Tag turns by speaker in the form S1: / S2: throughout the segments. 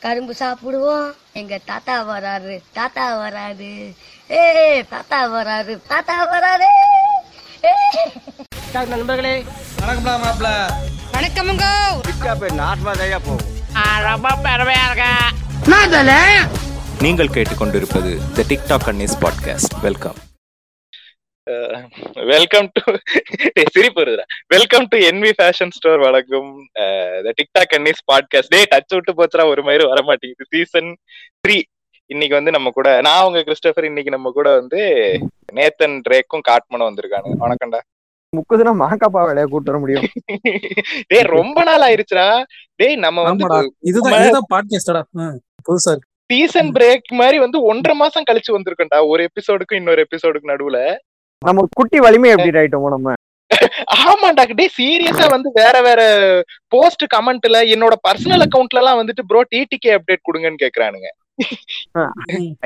S1: கரும்பு சாப்பிடுவோம். எங்க தாத்தா வராரு. தாத்தா வராரு. ஏ தாத்தா வராரு. தாத்தா வராரு. நண்பர்களே.
S2: வணக்கம்டா மாப்ள
S1: வணக்கமுங்க.
S3: நீங்கள் கேட்டுக்கொண்டிருப்பது the TikTok annies podcast welcome
S4: welcome to சிரிப்பு வருதுடா. Welcome to Envy fashion store வழங்கும் த டிக்டாக் அன்னிஸ் பாட்காஸ்ட் டே டச் விட்டு போச்சுடா ஒரு மாதிரி வர மாட்டேங்குது சீசன் த்ரீ இன்னைக்கு வந்து நம்ம கூட நான் உங்க கிறிஸ்டபர் இன்னைக்கு நம்ம கூட வந்து நேத்தன் ரேக்கும் காட்மனும் வந்திருக்கானுங்க வணக்கம்டா.
S5: முக்குதுனா மாக்காப்பா வேலையை கூட்டு வர முடியும்.
S4: டேய் ரொம்ப நாள் ஆயிருச்சுடா. டேய் நம்ம வந்து
S2: இதுதான் இதுதான் பாட்காஸ்டடா புதுசா இருக்கு.
S4: சீசன் பிரேக் மாதிரி வந்து ஒன்றரை மாசம் கழிச்சு வந்திருக்கோம்டா ஒரு எபிசோடுக்கும் இன்னொரு எபிசோடுக்கு நடுவுல.
S5: நம்ம குட்டி வலிமை எப்படி ஆயிட்டோமோ நம்ம.
S4: ஆமாண்டா டே சீரியஸா வந்து வேற வேற போஸ்ட் கமெண்ட்ல என்னோட பர்சனல் அக்கவுண்ட்ல எல்லாம் வந்துட்டு ப்ரோ டிடிகே அப்டேட் கொடுங்கன்னு கேக்குறானுங்க.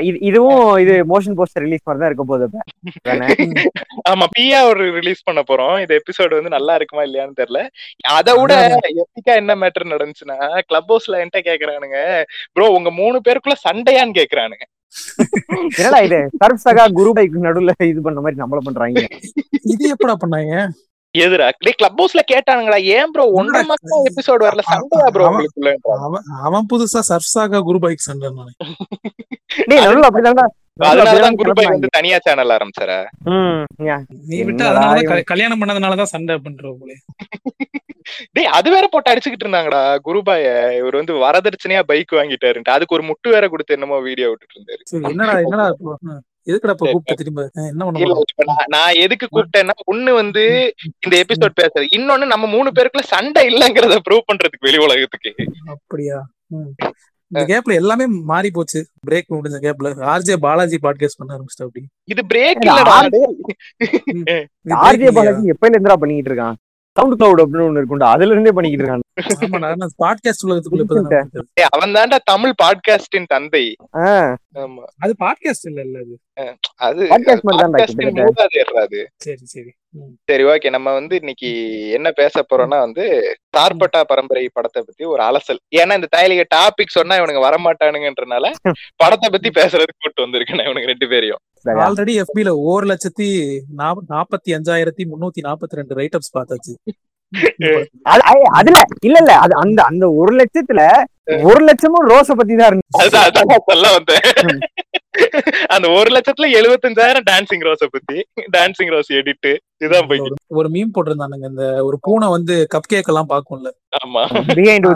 S5: இது இதுவும் இது மோஷன் போஸ்டர் ரிலீஸ் மாதிரி தான் இருக்க போகுது?
S4: ஆமா பியா ஒரு ரிலீஸ் பண்ண போறோம். இந்த எபிசோடு வந்து நல்லா இருக்குமா இல்லையான்னு தெரியல. அதை விட எப்பிக்கா என்ன மேட்டர் நடந்துச்சுன்னா கிளப் ஹவுஸ்ல என்கிட்ட கேக்குறானுங்க ப்ரோ உங்க மூணு பேருக்குள்ள சண்டையான்னு கேக்குறானுங்க.
S5: என்னடா இது? சர்ப் சகா குரு பைக்கு நடுவுல இது பண்ண மாதிரி நம்மள பண்றாங்க.
S2: இது எப்படா பண்ணாங்க?
S4: எதுடா டே கிளப் ஹவுஸ்ல கேட்டானுங்களா ஏன் ப்ரோ ஒன்றரை மாசம் எபிசோடு வரல. சண்டையா ப்ரோ
S2: அவன்
S4: உங்களுக்குள்ள
S2: அவன் புதுசா சர்சாகா குரு பைக் சென்டர்
S5: டேய் நடுவுல அப்படிதான்டா.
S4: அதனாலதான். வந்து தனியா சேனல் ஆரம்பிச்சாரா.
S2: நீ விட்டு? கல்- கல்யாணம் பண்ணதுனாலதான் சண்டை பண்ற போல
S4: டேய் அது வேற போட்டு அடிச்சுக்கிட்டு இருந்தாங்கடா. குருபாய இவர் வந்து வரதட்சணையா பைக் வாங்கிட்டாருன்ட்டு. அதுக்கு ஒரு முட்டு வேற கொடுத்து என்னமோ வீடியோ விட்டுட்டு இருந்தாரு.
S2: என்னடா என்னடா
S4: நான் எதுக்கு கூப்பிட்டேன்னா ஒண்ணு வந்து இந்த எபிசோட் பேசுறது. இன்னொன்னு நம்ம மூணு பேருக்குள்ள சண்டை இல்லங்கறத ப்ரூவ் பண்றதுக்கு வெளி உலகத்துக்கு.
S2: அப்படியா. இந்த கேப்ல எல்லாமே மாறி போச்சு. பிரேக் முடிஞ்ச கேப்ல ஆர்ஜே பாலாஜி பாட்காஸ்ட் பண்ண ஆரம்பிச்சிட்டா அப்படி.
S4: இது பிரேக்
S5: இல்ல,
S4: இல்லடா
S5: ஆர்ஜே? பாலாஜி எப்ப இருந்துடா பண்ணிக்கிட்டு இருக்கான்? சவுண்ட் கிளவுட் அப்படின்னு ஒண்ணு இருக்கும்டா அதுல இருந்தே பண்ணிக்கிட்டு
S2: நான் பாட்காஸ்ட் உலகத்துக்குள்ள.
S4: அவன் தான்டா தமிழ் பாட்காஸ்டின் தந்தை.
S2: அது பாட்காஸ்ட் இல்ல இல்ல அது?
S4: அது.
S2: சரி சரி.
S4: சரி ஓகே நம்ம வந்து இன்னைக்கு என்ன பேச போறோம்னா வந்து சார்பட்டா பரம்பரை படத்தை பத்தி ஒரு அலசல். ஏன்னா இந்த தாயலிக டாபிக் சொன்னா இவனுங்க வரமாட்டானுங்கன்றனால படத்தை பத்தி பேசுறதுக்கு கூட்டு வந்திருக்கேன் இவனுங்க ரெண்டு பேரையும்?
S2: ஆல்ரெடி எஃபில ஒரு லட்சத்தி நாப்பத்தி அஞ்சாயிரத்தி முன்னூத்தி நாப்பத்தி ரெண்டு ரைட் அப்ஸ் பார்த்தாச்சு.
S5: அதுல இல்ல இல்ல அது அந்த அந்த ஒரு லட்சத்துல ஒரு லட்சமும் ரோஸ பத்தி தான் இருந்துச்சு
S4: அந்த ஒரு லட்சத்துல எழுபத்தஞ்சாயிரம் டான்சிங் ரோஸ பத்தி டான்சிங் ரோஸ் எடிட் இதுதான் போய்க்கு
S2: ஒரு- மீம் போட்டிருந்தானுங்க இந்த ஒரு பூனை வந்து கப் கேக் எல்லாம் பார்க்கும்ல.
S4: ஆமா.
S5: பிஹைண்ட்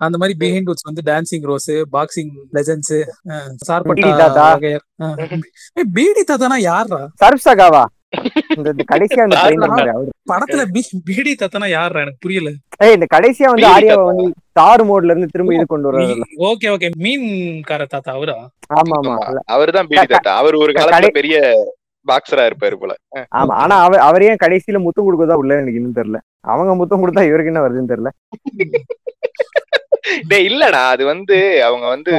S2: அந்த- மாதிரி பிஹைண்ட் உட்ஸ் வந்து dancing rose boxing legends Sarpatta
S5: PT
S2: தாத்தானா யாரா
S5: சர்ப் சகாவா. இந்த கடைசியா அந்த
S2: படத்துல பீடி தாத்தானா யாரா எனக்கு புரியல.
S5: ஏய் இந்த கடைசியா வந்து
S4: தாத்தா.
S5: வந்து ஸ்டார் மோட்ல இருந்து திரும்ப இது கொண்டு வர்றாரு
S2: ஓகே ஓகே. மீன் கார தாத்தா அவரா?
S5: ஆமா ஆமா.
S4: அவர்தான் பீடி தாத்தா. அவர் ஒரு காலத்துல பெரிய பாக்ஸரா இருப்பாரு போல.
S5: ஆமா. ஆனா அவர் அவர் ஏன் கடைசியில முத்தம் கொடுக்கறதா உள்ள எனக்கு இன்னும் தெரியல. அவங்க முத்தம் கொடுத்தா இவருக்கு என்ன வருதுன்னு தெரியல.
S4: டேய் இல்லடா அது வந்து அவங்க வந்து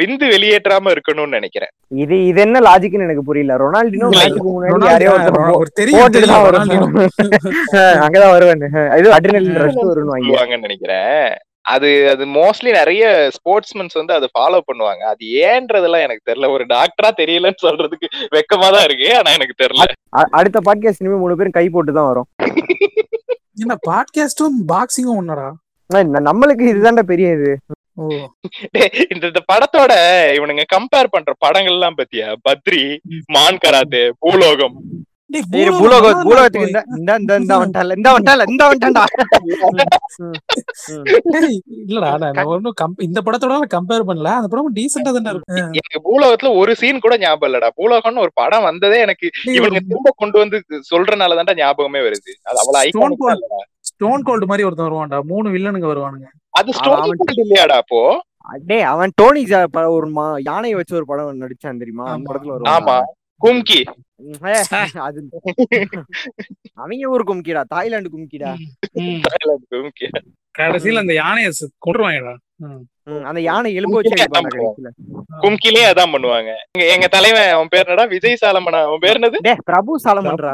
S4: விந்து வெளியேற்றாம இருக்கணும்னு நினைக்கிறேன்.
S5: இது இது என்ன லாஜிக்னு எனக்கு புரியல. ரொனால்டினோ அங்கதான் வருவேன் இது அட்ரினலின் ரஷ்
S4: சொல்லுவாங்கன்னு நினைக்கிறேன். அது அது மோஸ்ட்லி நிறைய ஸ்போர்ட்ஸ்மேன்ஸ் வந்து அதை ஃபாலோ பண்ணுவாங்க. அது ஏன்றதெல்லாம் எனக்கு தெரியல. ஒரு டாக்டரா தெரியலன்னு சொல்றதுக்கு வெக்கமா தான் இருக்கு. ஆனா எனக்கு தெரியல.
S5: அடுத்த பாட்காஸ்ட் இனிமே மூணு பேரும் கை போட்டு தான் வரும்.
S2: என்ன பாட்காஸ்டும் பாக்ஸிங்கும் ஒன்னடா
S5: நம்மளுக்கு இதுதான்டா பெரிய இது.
S2: ஓ.
S4: டேய், இந்த இந்த படத்தோட இவனுங்க கம்பேர் பண்ற படங்கள் எல்லாம் பத்தியா? பத்ரி மான் கராத்தே பூலோகம்.
S5: இந்த
S2: படத்தோட கம்பேர் பண்ணல. அந்த படம் டீசெண்டா தானே
S4: எனக்கு பூலோகத்துல ஒரு சீன் கூட ஞாபகம் இல்லடா. பூலோகம்னு ஒரு படம் வந்ததே எனக்கு இவனுங்க திரும்ப கொண்டு வந்து சொல்றனால தான்டா ஞாபகமே வருது. அது அவ்வளவு
S2: ஸ்டோன் கோல்டு மாதிரி ஒருத்தன் வருவான்டா. மூணு வில்லனுங்க வருவானுங்க.
S4: அது ஸ்டோரி
S5: அவன்
S4: இல்லையாடா அப்போ?
S5: டேய் அவன் டோனி ஒரு யானையை வச்சு ஒரு படம் நடிச்சான் தெரியுமா? அந்த. படத்துல
S4: ஆமா. கும்கி.
S5: அது அவங்க ஊர் கும்கிடா தாய்லாந்து கும்கிடா
S2: கடைசியில அந்த யானைய. ம்,
S5: அந்த யானை எலும்பு வச்சு
S4: கும்கிலே அதான் பண்ணுவாங்க. எங்க எங்க தலைவன் அவன் பேர் என்னடா? விஜய் சாலமனா? அவன் பேர் என்னது?
S5: பிரபு சாலமன்றா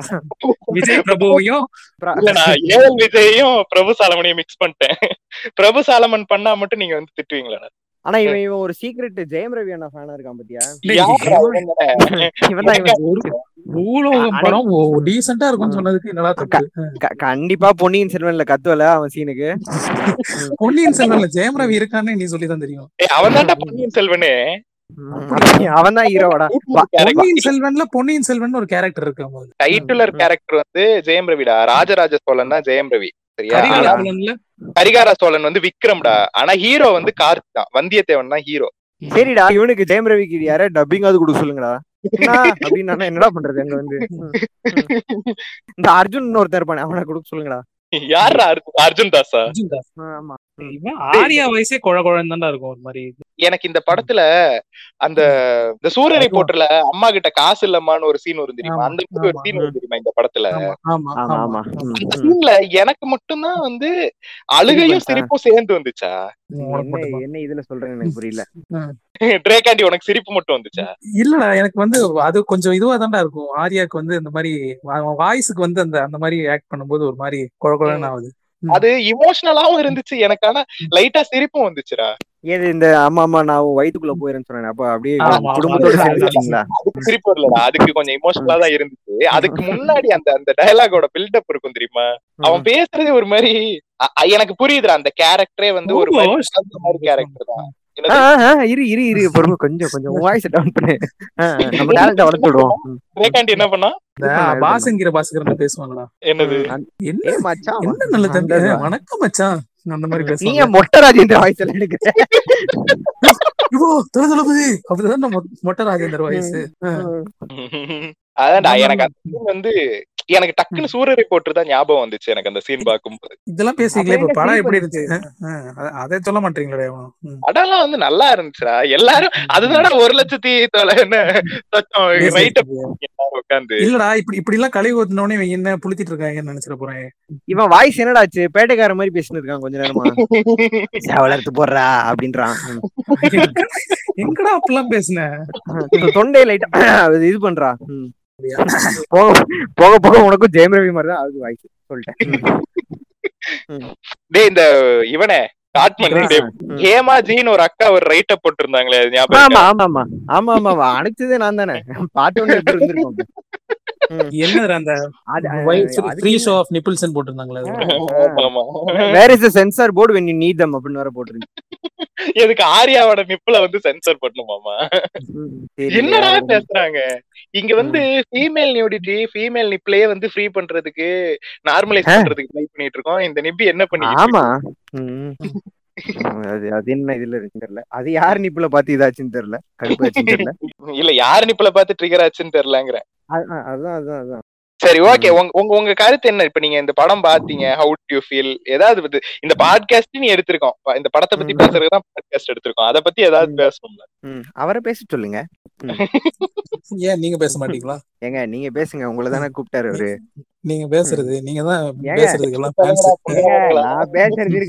S2: விஜய் பிரபுவையும்
S5: பிர-
S4: இல்ல நான் ஏஎல் விஜயையும் பிரபு சாலமனையும் மிக்ஸ் பண்ணிட்டேன். பிரபு சாலமன் பண்ணா மட்டும் நீங்க வந்து திட்டுவீங்களா?
S5: ஆனா இவன் இவன் ஒரு சீக்ரெட் ஜெயம் ரவி அண்ணா ஃபேனா இருக்கான் பாத்தியா? தான் கண்டிப்பா பொன்னியின் செல்வன்ல கத்துவல அவன் சீனுக்கு
S2: பொன்னியின் செல்வன்ல ஜெயம் ரவி இருக்கான்னு நீ சொல்லிதான் தெரியும்.
S4: ஏய், அவன் தான்டா பொன்னியின் செல்வனே.
S5: அவன் தான் ஹீரோடா
S2: பொன்னியின் செல்வன்ல பொன்னியின் செல்வன் ஒரு கேரக்டர் இருக்கு
S4: டைட்டுலர் கேரக்டர் வந்து ஜெயம் ரவிடா. ராஜராஜ சோழன் தான் ஜெயம் ரவி. சரியா? கரிகார சோழன் வந்து விக்ரம்டா. ஆனா ஹீரோ வந்து கார்த்தி தான். வந்தியத்தேவன் தான் ஹீரோ
S5: சரிடா இவனுக்கு ஜெயம் ரவிக்கு யார? டப்பிங்காவது கொடுக்க சொல்லுங்கடா. என்ன அப்படின்னு என்னடா பண்றது அங்க வந்து? இந்த அர்ஜுன் ஒருத்தன் இருப்பானே அவனை கொடுக்க சொல்லுங்கடா.
S4: யாரா அர்ஜுன் தாஸா
S2: அர்ஜுன் தாஸ்.
S5: ஆமா.
S2: இவன் ஆரியா வயசே குழ குழன்னு தான்டா இருக்கும் ஒரு மாதிரி.
S4: எனக்கு இந்த படத்துல அந்த இந்த சூரிய ரிப்போர்ட்ல அம்மா கிட்ட காசு இல்லம்மான்னு ஒரு சீன் வரும் தெரியுமா? அந்த மாதிரி ஒரு. சீன் வரும் தெரியுமா இந்த படத்துல. சீன்ல எனக்கு மட்டும்தான் வந்து அழுகையும் சிரிப்பும் சேர்ந்து வந்துச்சா.
S5: என்ன இதுல சொல்றேன்னு எனக்கு புரியல.
S4: ட்ரேகாண்டி உனக்கு சிரிப்பு மட்டும் வந்துச்சா?
S2: இல்லடா எனக்கு வந்து அது கொஞ்சம் இதுவா தான்டா இருக்கும். ஆரியாக்கு வந்து இந்த மாதிரி வாய்ஸுக்கு வந்து அந்த அந்த மாதிரி ஆக்ட் பண்ணும்போது ஒரு மாதிரி குழ குழன்னு ஆகுது.
S4: அது இமோஷனலாவும் இருந்துச்சு எனக்கு ஆனா லைட்டா சிரிப்பும் வந்துச்சுடா.
S5: ஏது இந்த ஆமா ஆமா நான் வயித்துக்குள்ள போயிருன்னு சொன்னேன் அப்ப அப்படியே குடும்பத்தோட
S2: ஆமா.
S5: சேர்ந்துட்டீங்களா?
S4: அதுக்கு சிரிப்பு வரலடா. அதுக்கு கொஞ்சம் இமோஷனலா தான் இருந்துச்சு. அதுக்கு முன்னாடி அந்த அந்த டயலாகோட பில்டப் இருக்கும் தெரியுமா? அவன் பேசுறதே ஒரு மாதிரி எனக்கு புரியுதுடா அந்த கேரக்டரே வந்து ஒரு மாதிரி கேரக்டர் தான்.
S5: இரு இரு இரு பொறுமை கொஞ்சம் கொஞ்சம் வாய்ஸ் டவுன் பண்ணு. ஆ, ஆ, நம்ம டேலண்ட வளர்த்து விடுவோம். ம்.
S4: ரேகாண்டி என்ன பண்ணா?
S2: பாசங்கிற பாஸ்கரன் பேசுவாங்கடா
S4: என்னது?
S2: என்ன
S5: மச்சான்
S2: என்ன நல்ல தம்பி?
S5: அந்த-
S2: வணக்கம் மச்சான். அந்த மாதிரி
S5: நீங்க
S2: பேசுவாங்க.
S5: மொட்டை ராஜேந்திர வாய்ஸ் எல்லாம் எடுக்கிற
S2: ஐயோ தல தளபதி. அப்படிதான் நம்ம மொட்டை ராஜேந்தர் வயசு
S4: அதான்டா எனக்கு அந்த scene வந்து எனக்கு டக்குன்னு சூரிய ரிப்போர்ட்டர் தான் ஞாபகம் வந்துச்சு எனக்கு அந்த சீன் பார்க்கும்போது
S2: இதெல்லாம் பேசிக்கல இப்ப படம் எப்படி இருந்துச்சு? அதை சொல்ல மாட்டீங்களே.
S4: படம்லாம் வந்து நல்லா இருந்துச்சுடா. எல்லாரும் அதுதானே ஒரு லட்சத்தி தொலை என்ன ரைட் எல்லாரும் உட்காந்து
S2: இல்லடா இப்படி இப்படி எல்லாம் கழிவு ஊத்தினோடனே இவன் என்ன புளித்திட்டு இருக்காங்கன்னு நினைச்சிட போறேன்.
S5: இவன் வாய்ஸ் என்னடாச்சு? பேட்டைக்கார மாதிரி பேசிட்டு இருக்கான் கொஞ்ச நேரமா. வளர்த்து போடுறா அப்படின்றான்.
S2: எங்கடா அப்பெல்லாம் பேசுன?
S5: தொண்டை லைட்டா இது பண்றா. போக போக போக உனக்கும் ஜெயம் ரவி மாதிரி தான் ஆகுது வாய்ஸ் சொல்லிட்டேன்.
S4: டேய் இந்த இவனே. ஹேமாஜின்னு ஒரு அக்கா ஒரு ரைட்ட போட்டிருந்தாங்களே
S5: ஆமா? ஆமா ஆமா. ஆமா ஆமா ஆமா. அனுப்பிச்சதே நான் தானே. எப்படி இருந்திருக்கும்
S2: என்னதுடா அந்த
S5: அது
S2: free show of nipples போட்டிருந்தாங்களே
S5: where is censor board when you need them அப்படின்னு வர போட்டுருக்கு.
S4: எதுக்கு ஆர்யாவோட நிப்புல வந்து சென்சர் பண்ணுமாமா? என்னடா பேசுறாங்க? இங்க வந்து ஃபீமேல் நியூடிட்டி ஃபீமேல் நிப்லயே வந்து ஃப்ரீ பண்றதுக்கு நார்மலைஸ். பண்றதுக்கு ட்ரை பண்ணிட்டு இருக்கோம். இந்த நிப்பி என்ன பண்ணி
S5: ஆமா. அது அது என்ன இதுல தெரியல. அது யார் நிப்புல பாத்து இதாச்சுன்னு தெரியல? கடுப்பாச்சுன்னு தெரியல.
S4: இல்ல யார் நிப்புல பார்த்து ட்ரிகர் ஆச்சுன்னு தெரியலங்கிறேன்.
S5: அதான் அதான் அதான்.
S4: சரி ஓகே உங்க உங்க உங்க கருத்து என்ன? இப்ப நீங்க இந்த படம் பாத்தீங்க ஹவு டு ஃபீல் ஏதாவது வந்து இந்த பாட்காஸ்ட் நீ எடுத்திருக்கோம். இந்த படத்தை பத்தி
S5: ம்.
S4: பேசுறதுக்கு தான் பாட்காஸ்ட் எடுத்திருக்கோம். அத பத்தி ஏதாவது. பேசணும்ல?
S5: ம். அவரை பேச சொல்லுங்க.
S2: ஏன் நீங்க பேச மாட்டீங்களா?
S5: ஏங்க நீங்க பேசுங்க. உங்களை தானே கூப்பிட்டாரு அவரு.
S2: நீங்க பேசுறது நீங்க தான்? பேசுறதுக்கு எல்லாம்
S5: நான் பேசுறது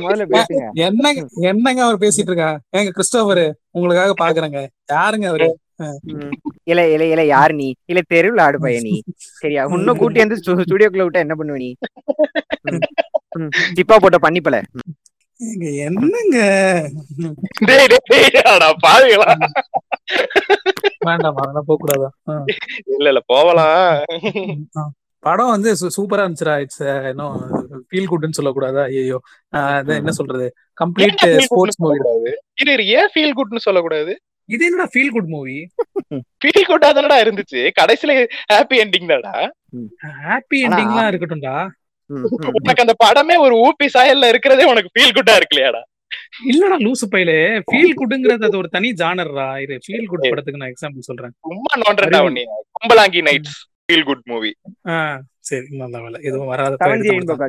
S5: முதல்ல பேசுங்க.
S2: என்னங்க என்னங்க அவர் பேசிட்டு இருக்கா? ஏங்க கிறிஸ்டோபர் உங்களுக்காக பாக்குறேங்க. யாருங்க அவரு.
S5: இல்ல இல்ல இல்ல யார் நீ? இல்ல தெருவுல ஆடு பையன் நீ. சரியா? இன்னும் கூட்டி வந்து ஸ்டுடியோக்குள்ள விட்டா என்ன பண்ணுவ நீ. சிப்பா போட்ட பண்ணிப்பல
S2: என்னங்க?
S4: பாவிகளா.
S2: வேண்டாம் அதெல்லாம் போக கூடாதா.
S4: இல்ல இல்ல போகலாம்.
S2: படம் வந்து சூப்பரா இருந்துச்சுடா இட்ஸ் இன்னும் ஃபீல் குட்னு சொல்லக்கூடாதா. ஐயோ என்ன சொல்றது? கம்ப்ளீட் ஸ்போர்ட்ஸ் மூவி
S4: இரு, ஏன் ஃபீல் குட்னு சொல்லக்கூடாது?
S2: இது என்னடா ஃபீல் குட் மூவி
S4: ஃபீல் குட்டா தானடா இருந்துச்சு. கடைசியில ஹாப்பி எண்டிங் தான்டா.
S2: ஹாப்பி எண்டிங்லாம் இருக்கட்டும்டா.
S4: உனக்கு அந்த படமே ஒரு ஊப்பி சாயல்ல இருக்கிறதே உனக்கு ஃபீல் குட்டா இருக்குல்லையாடா
S2: இல்லடா லூசு பையிலே. ஃபீல் குட்ங்கிறது அது ஒரு தனி ஜானர்ரா. இது ஃபீல் குட் படத்துக்கு நான் எக்ஸாம்பிள் சொல்றேன்.
S4: சும்மா நோண்டா உன்னை Kumbalangi nights feel good movie
S2: ஆ சரி நல்ல எதுவும் வராத
S4: ரெயின்போ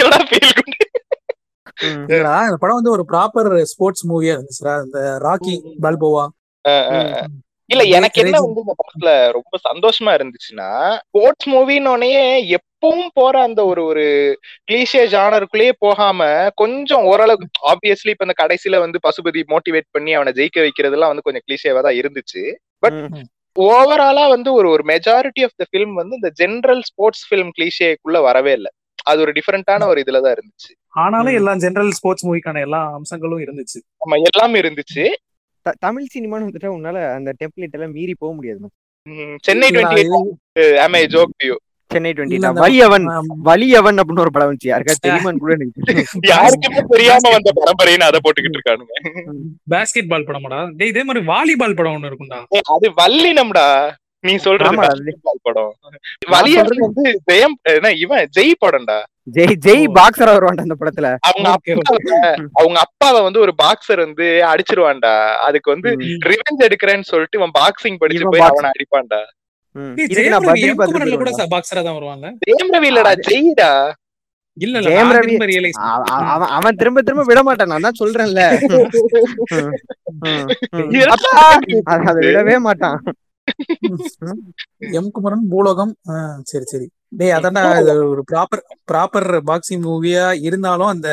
S4: என்னடா ஃபீல் குட்
S2: இந்த படம் வந்து ஒரு ப்ராப்பர் ஸ்போர்ட்ஸ் மூவியா இருந்துச்சுடா இந்த ராக்கி பல்போவா
S4: இல்ல எனக்கு என்ன. வந்து இந்த படத்துல ரொம்ப சந்தோஷமா இருந்துச்சுன்னா ஸ்போர்ட்ஸ் மூவின்னொடனே எப்பவும் போற அந்த ஒரு ஒரு கிளீஷே ஜானருக்குள்ளேயே போகாம கொஞ்சம் ஓரளவு ஆப்வியஸ்லி இப்ப இந்த கடைசியில வந்து பசுபதி மோட்டிவேட் பண்ணி அவனை ஜெயிக்க வைக்கிறதெல்லாம் வந்து கொஞ்சம் கிளீஷேவா தான் இருந்துச்சு. பட். ஓவராலா வந்து ஒரு ஒரு மெஜாரிட்டி ஆஃப் த ஃபிலிம் வந்து இந்த ஜெனரல் ஸ்போர்ட்ஸ் ஃபிலிம் கிளீஷேக்குள்ள வரவே இல்லை. அது ஒரு டிஃபரெண்டான ஒரு இதுலதான் இருந்துச்சு.
S2: ஆனாலும். எல்லா ஜெனரல் ஸ்போர்ட்ஸ் மூவிக்கான எல்லா அம்சங்களும் இருந்துச்சு.
S4: நம்ம எல்லாமே இருந்துச்சு.
S5: த- தமிழ் சினிமான்னு வந்துட்டா உன்னால அந்த டெம்ப்ளேட் எல்லாம் மீறி போக முடியாது
S4: ம், சென்னை டுவெண்ட்டி ஆமே joke you
S5: Chennai twenty Valiyavan
S2: ஆம்,
S5: வலியவன் அப்படின்னு ஒரு படம் வந்துச்சு. யாருக்கா தெரியுமான்னு கூட எனக்கு.
S4: யாருக்குமே தெரியாம வந்த பரம்பரைன்னு அதை போட்டுக்கிட்டு இருக்கானுங்க.
S2: பாஸ்கெட் பால் படமாடா? டேய் இதே மாதிரி வாலிபால் படம் ஒண்ணு இருக்கும்டா.
S4: அது வல்லினம்டா நீ சொல்றது படம். வந்து ஜெயம் என்ன இவன் ஜெய் படம்டா.
S5: ஜெய் ஜெய். பாக்ஸரா வருவான்டா அந்த படத்துல.
S4: அவங்க அவங்க அப்பாவை வந்து ஒரு பாக்ஸர் வந்து அடிச்சிருவான்டா. அதுக்கு வந்து. ரிவெஞ்ச் எடுக்கிறேன்னு சொல்லிட்டு இவன் பாக்ஸிங் படிச்சு போய். அவனை அடிப்பான்டா.
S5: அவன் அவன் திரும்ப திரும்ப விட மாட்டான். நான் தான் சொல்றேன்ல. விடவே மாட்டான்.
S2: எம் குமரன் பூலோகம் சரி சரி. டேய் அதான்டா ஒரு ப்ராப்பர் ப்ராப்பர் பாக்ஸிங் மூவியா இருந்தாலும் அந்த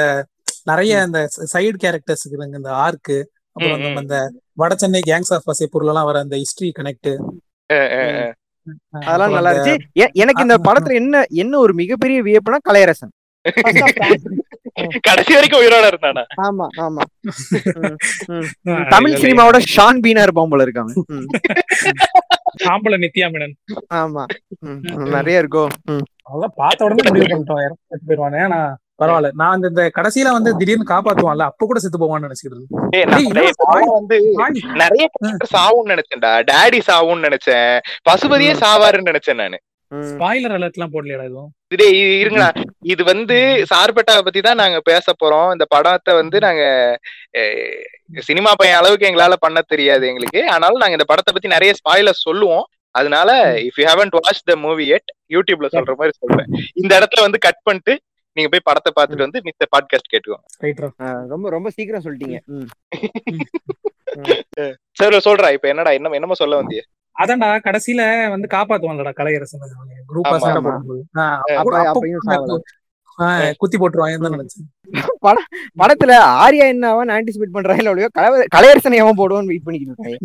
S2: நிறைய அந்த சைடு கேரக்டர்ஸ் இருக்குதுங்க இந்த ஆர்க்கு. அப்புறம் நம்ம இந்த வட சென்னை கேங்ஸ் ஆஃப் வசைப்பூர்ல எல்லாம் வர அந்த ஹிஸ்டரி கனெக்ட்
S5: அதெல்லாம் நல்லா இருந்துச்சு. எனக்கு இந்த படத்துல என்ன என்ன ஒரு மிகப்பெரிய வியப்புனா கலையரசன்.
S4: கடைசி வரைக்கும் உயிரோட இருந்தானா?
S5: ஆமா ஆமா. தமிழ் சினிமாவோட ஷான் பீனா இருப்பான் போல இருக்காங்க
S2: ஆம்பளை நித்யா மேனன்
S5: ஆமா. நிறைய இருக்கும்.
S2: அதெல்லாம் பார்த்த உடனே முடிவு பண்ணிட்டோம். போயிடுவானே ஆனா பரவாயில்ல. நான் அந்த- இந்த கடைசியில வந்து திடீர்னு காப்பாத்துவான்ல அப்ப கூட செத்து போவான்னு நினைச்சிட்டு இருந்தேன்.
S4: டேய், நான்
S2: டேய்,
S4: டேய்,
S2: என்னடா
S4: நான் வந்து
S2: வாய்.
S4: நிறைய சாவுன்னு நினைச்சேன்டா. டாடி சாவுன்னு நினைச்சேன். பசுபதியே சாவாருன்னு நினைச்சேன் நானு.
S2: ஸ்பாயிலர் அலர்ட் எல்லாம் போடலையாடா எதுவும்.
S4: டேய், இ- இருங்கடா. இது வந்து சார்பட்டாவை பத்தி தான் நாங்க பேச போறோம். இந்த படத்தை வந்து நாங்க சினிமா பையன் அளவுக்கு எங்களால பண்ண தெரியாது எங்களுக்கு. ஆனாலும் நாங்க இந்த படத்தை பத்தி நிறைய ஸ்பாயிலர் சொல்லுவோம். அதனால if you haven't watch the movie yet யூடியூப்ல சொல்ற மாதிரி சொல்றேன். இந்த இடத்துல வந்து கட் பண்ணிட்டு நீங்க போய் படத்தை பார்த்துட்டு வந்து மித்த பாட்காஸ்ட் கேட்டுக்கோங்க.
S5: ரொம்ப ரொம்ப சீக்கிரம் சொல்லிட்டீங்க.
S4: சரி சொல்றா. இப்ப என்னடா என்ன என்னமோ சொல்ல வந்திய?
S2: அதான்டா கடைசியில வந்து காப்பாத்துவான்லடா கலையரசன். குரூப்பா
S4: ஆமா,
S2: சண்டை. போடும்போது. குத்தி போட்டுருவாங்க தான் நினைச்சேன்
S5: படத்துல ஆர்யா என்ன அவன் ஆன்டிசிபேட் பண்றாங்க இல்லையோ கலை- கலையரசனை எவன் போடுவான்னு வெயிட் பண்ணிக்கிட்டு இருக்காங்க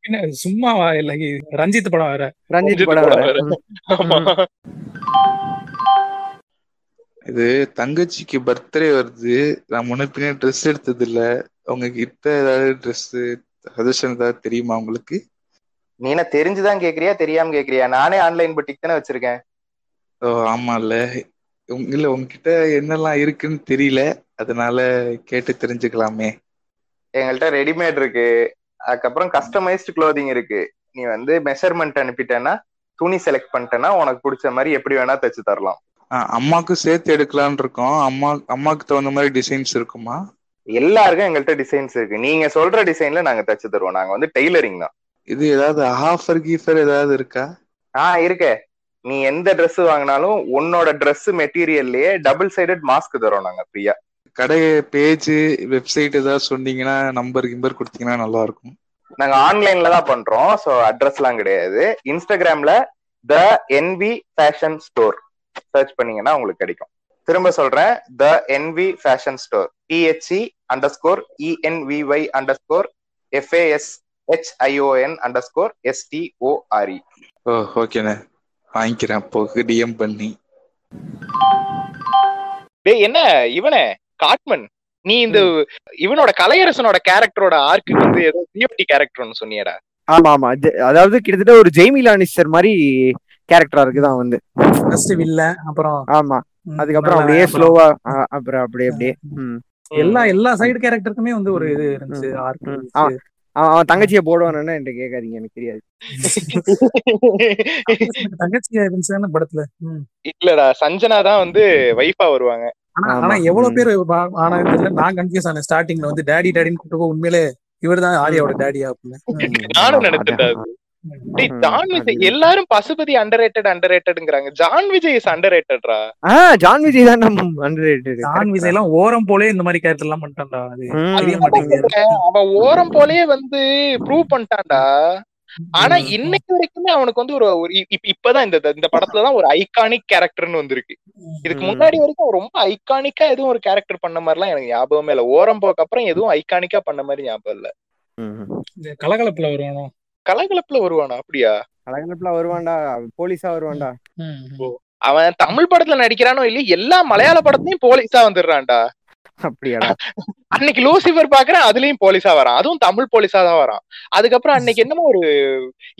S2: என்ன சும்மாவா இல்ல ரஞ்சித் படம் வேற.
S5: ரஞ்சித் படம் வேற.
S6: இது தங்கச்சிக்கு பர்த்டே வருது. நான் முன்ன பின்ன ட்ரெஸ் எடுத்தது இல்ல உங்க கிட்ட ஏதாவது ட்ரெஸ் சஜஷன் ஏதாவது தெரியுமா உங்களுக்கு?
S4: நீ என்ன தெரிஞ்சுதான் கேக்குறியா தெரியாம கேக்குறியா? நானே ஆன்லைன் பொட்டிக் தானே வச்சிருக்கேன்.
S6: ஓ ஆமால உங்க இல்ல உங்ககிட்ட என்னெல்லாம் இருக்குன்னு தெரியல. அதனால கேட்டு தெரிஞ்சுக்கலாமே.
S4: எங்கள்கிட்ட ரெடிமேட் இருக்கு. அதுக்கப்புறம் கஸ்டமைஸ்டு க்ளோதிங் இருக்கு. நீ வந்து மெஷர்மெண்ட் அனுப்பிட்டேன்னா துணி செலக்ட் பண்ணிட்டேன்னா உனக்கு பிடிச்ச மாதிரி எப்படி வேணா தச்சு தரலாம்.
S6: அம்மாக்கும் சேர்த்து எடுக்கலாம்னு இருக்கோம். அம்மா அம்மாக்கு தகுந்த மாதிரி டிசைன்ஸ் இருக்குமா?
S4: எல்லாருக்கும் எங்கள்கிட்ட டிசைன்ஸ் இருக்கு. நீங்க சொல்ற டிசைன்ல நாங்க தச்சு தருவோம். நாங்க வந்து டெய்லரிங் தான்.
S6: இது ஏதாவது ஆஃபர் கீஃபர் ஏதாவது இருக்கா?
S4: ஆ இருக்கே. நீ எந்த Dress வாங்கினாலும் உன்னோட Dress மெட்டீரியல்லையே டபுள் சைடட் மாஸ்க் தரோம் நாங்க ஃப்ரீயா.
S6: கடை பேஜ் வெப்சைட் ஏதாவது சொன்னீங்கன்னா நம்பர் கிம்பர் கொடுத்தீங்கன்னா நல்லா இருக்கும்
S4: நாங்க ஆன்லைன்ல தான் பண்றோம். ஸோ அட்ரஸ்லாம் கிடையாது. இன்ஸ்டாகிராம்ல the Envy fashion store search பண்ணீங்கன்னா உங்களுக்கு கிடைக்கும். திரும்ப சொல்றேன். The Envy fashion store T H E underscore E N V Y underscore F A S H I O N underscore S T O R E
S6: ஓ ஓகேண்ணே வாங்கிக்கிறேன். அப்போ DM பண்ணி.
S4: டேய் என்ன? இவனே காட்மன். நீ இந்த இவனோட கலையரசனோட கேரக்டரோட ஆர்க்கு வந்து ஏதோ சிஎஃப்டி கேரக்டர்னு சொன்னியடா.
S5: ஆமா ஆமா. அதாவது கிட்டத்தட்ட ஒரு ஜெய்மி லானிஸ்டர் மாதிரி கேரக்டரா இருக்குதான் வந்து.
S2: ஃபர்ஸ்ட் வில்ல அப்புறம்
S5: ஆமா. அதுக்கப்புறம் அப்படியே
S2: அப்புறம்
S5: ஸ்லோவா அப்புறம் அப்படியே அப்படியே.
S2: எல்லா எல்லா சைடு கேரக்டருக்குமே வந்து ஒரு இது இருந்துச்சு.
S5: அவன் தங்கச்சியை போடுவான்னு என்கிட்ட கேட்காதீங்க எனக்கு தெரியாது
S2: தங்கச்சியா இருந்துச்சு படத்துல.
S4: இல்லடா சஞ்சனா தான் வந்து வைஃபா வருவாங்க
S2: ஆனா. ஆனா எவ்வளவு. பேர் ஆனா தெரியல நான் கன்ஃபியூஸ் ஆனேன் ஸ்டார்டிங்ல வந்து டாடி டாடின்னு கூப்பிட்டு உண்மையிலே இவர்தான் ஆர்யாவோட டாடியா அப்படின்னு.
S4: நானும் நினைச்சிட்டேன் ஜான் விஜய் எல்லாரும் பசுபதி அண்டர் ரேட்டட் அண்டர் ரேட்டட்ங்கிறாங்க ஜான் விஜய் இஸ் அண்டர் ரேட்டட்ரா
S5: ஆ ஜான் விஜய் தான் நம்ம அண்டர்ரேட்டட்
S2: ஜான் விஜய் எல்லாம் ஓரம் போலே இந்த மாதிரி கேரக்டர் எல்லாம் பண்ணிட்டான்டா.
S4: அவன் ஓரம் போலயே வந்து ப்ரூவ் பண்ணிட்டான்டா. ஆனா. இன்னைக்கு வரைக்குமே அவனுக்கு வந்து ஒரு ஒரு இப்- இப்ப- இப்பதான் இந்த இந்த படத்துல தான் ஒரு ஐகானிக் கேரக்டர்னு வந்திருக்கு. இதுக்கு. முன்னாடி வரைக்கும் அவன் ரொம்ப ஐகானிக்கா எதுவும் ஒரு கேரக்டர் பண்ண மாதிரிலாம் எனக்கு ஞாபகமே இல்ல. ஓரம் போக்கு அப்புறம் எதுவும் ஐகானிக்கா பண்ண மாதிரி ஞாபகம் இல்ல.
S2: கலகலப்புல வருவானோ?
S4: கலகலப்புல வருவானா? அப்படியா?
S5: கலகலப்புல வருவான்டா. போலீஸா வருவான்டா.
S4: அவன் தமிழ் படத்துல நடிக்கிறானோ இல்லையோ எல்லா மலையாள படத்துலயும் போலீஸா வந்துடுறான்டா.
S5: அப்படியாடா.
S4: அன்னைக்கு லூசிபர் பாக்குறேன் அதுலயும் போலீஸா வரான். அதுவும் தமிழ் போலீஸா தான் வரான். அதுக்கப்புறம் அன்னைக்கு என்னமோ ஒரு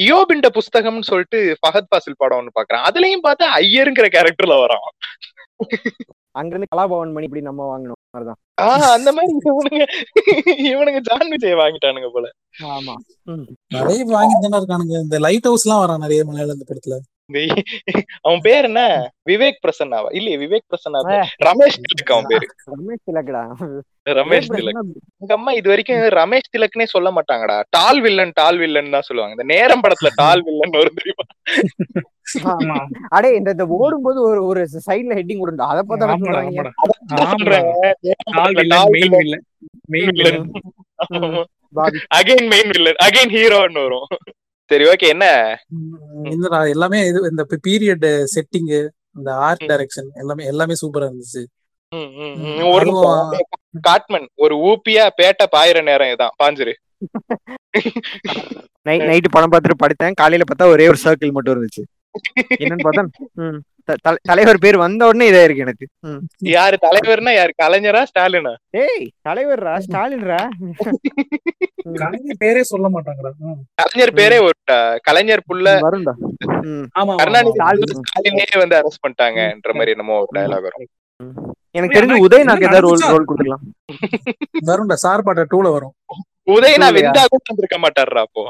S4: இயோபிண்ட புஸ்தகம்னு சொல்லிட்டு ஃபஹத் பாசில் படம் ஒண்ணு பாக்குறேன். அதுலயும் பார்த்தா ஐயருங்கிற கேரக்டர்ல வரான்.
S5: அங்க இருந்து கலாபவன் மணி இப்படி நம்ம வாங்கணும் மாதிரிதான்
S4: ஆஹ் அந்த மாதிரி இவனுங்க இவனுங்க ஜான் விஜய் வாங்கிட்டானுங்க போல.
S5: ஆமா.
S2: நிறைய வாங்கிட்டு தானே இருக்கானுங்க. இந்த லைட் ஹவுஸ் எல்லாம் வரான் நிறைய மலையாள இந்த படத்துல.
S4: அவன் பேர் என்ன? விவேக் பிரசன்னாவா? இல்லையே விவேக் பிரசன்னா. ரமேஷ் திலக் அவன் பேரு.
S5: ரமேஷ் திலக்கடா
S4: ரமேஷ் திலக். எங்க அம்மா இது வரைக்கும் ரமேஷ் திலக்னே சொல்ல மாட்டாங்கடா. டால் வில்லன் டால் வில்லன் தான் சொல்லுவாங்க. இந்த நேரம் படத்துல டால் வில்லன் வரும் தெரியுமா?
S5: ஆமா. அடே இந்த இந்த ஓடும்போது ஒரு ஒரு சைடுல ஹெட்டிங் விடுண்டா அத பார்த்தா சொல்றாங்க.
S4: அகைன் மெயின் வில்லன் அகைன் ஹீரோன்னு வரும். சரி ஓகே என்ன?
S2: இந்த எல்லாமே இது இந்த பீரியட் செட்டிங் இந்த ஆர்ட் டைரக்ஷன் எல்லாமே எல்லாமே சூப்பரா இருந்துச்சு.
S4: ஒரு. காட்மன் ஒரு ஊப்பியா பேட்ட பாயிர நேரம் இதான் பாஞ்சிரு.
S5: நைட்டு படம் பார்த்துட்டு படுத்தேன் காலையில பார்த்தா ஒரே ஒரு சர்க்கிள் மட்டும் இருந்துச்சு. என்னன்னு பார்த்தா தலைவர் பேர் வந்த உடனே இதா இருக்கு எனக்கு.
S4: யாரு தலைவர்னா யாரு கலைஞரா ஸ்டாலினா?
S5: ஏய் தலைவர்ரா ஸ்டாலின்ரா?
S2: கலைஞர் பேரே சொல்ல மாட்டாங்கடா.
S4: கலைஞர் பேரே ஒரு கலைஞர் புள்ள கருணாநிதி வந்து அரெஸ்ட் பண்ணிட்டாங்கன்ற மாதிரி என்னமோ ஒரு டயலாக் வரும்.
S5: எனக்கு தெரிஞ்சு உதய் நாக்கு ஏதாவது ரோல் ரோல் கொடுக்கலாம்.
S2: வரும்டா சார் பாட்ட டூல வரும்.
S4: உதய் நான்? வெந்தா கூட வந்திருக்க மாட்டாருடா அப்போ.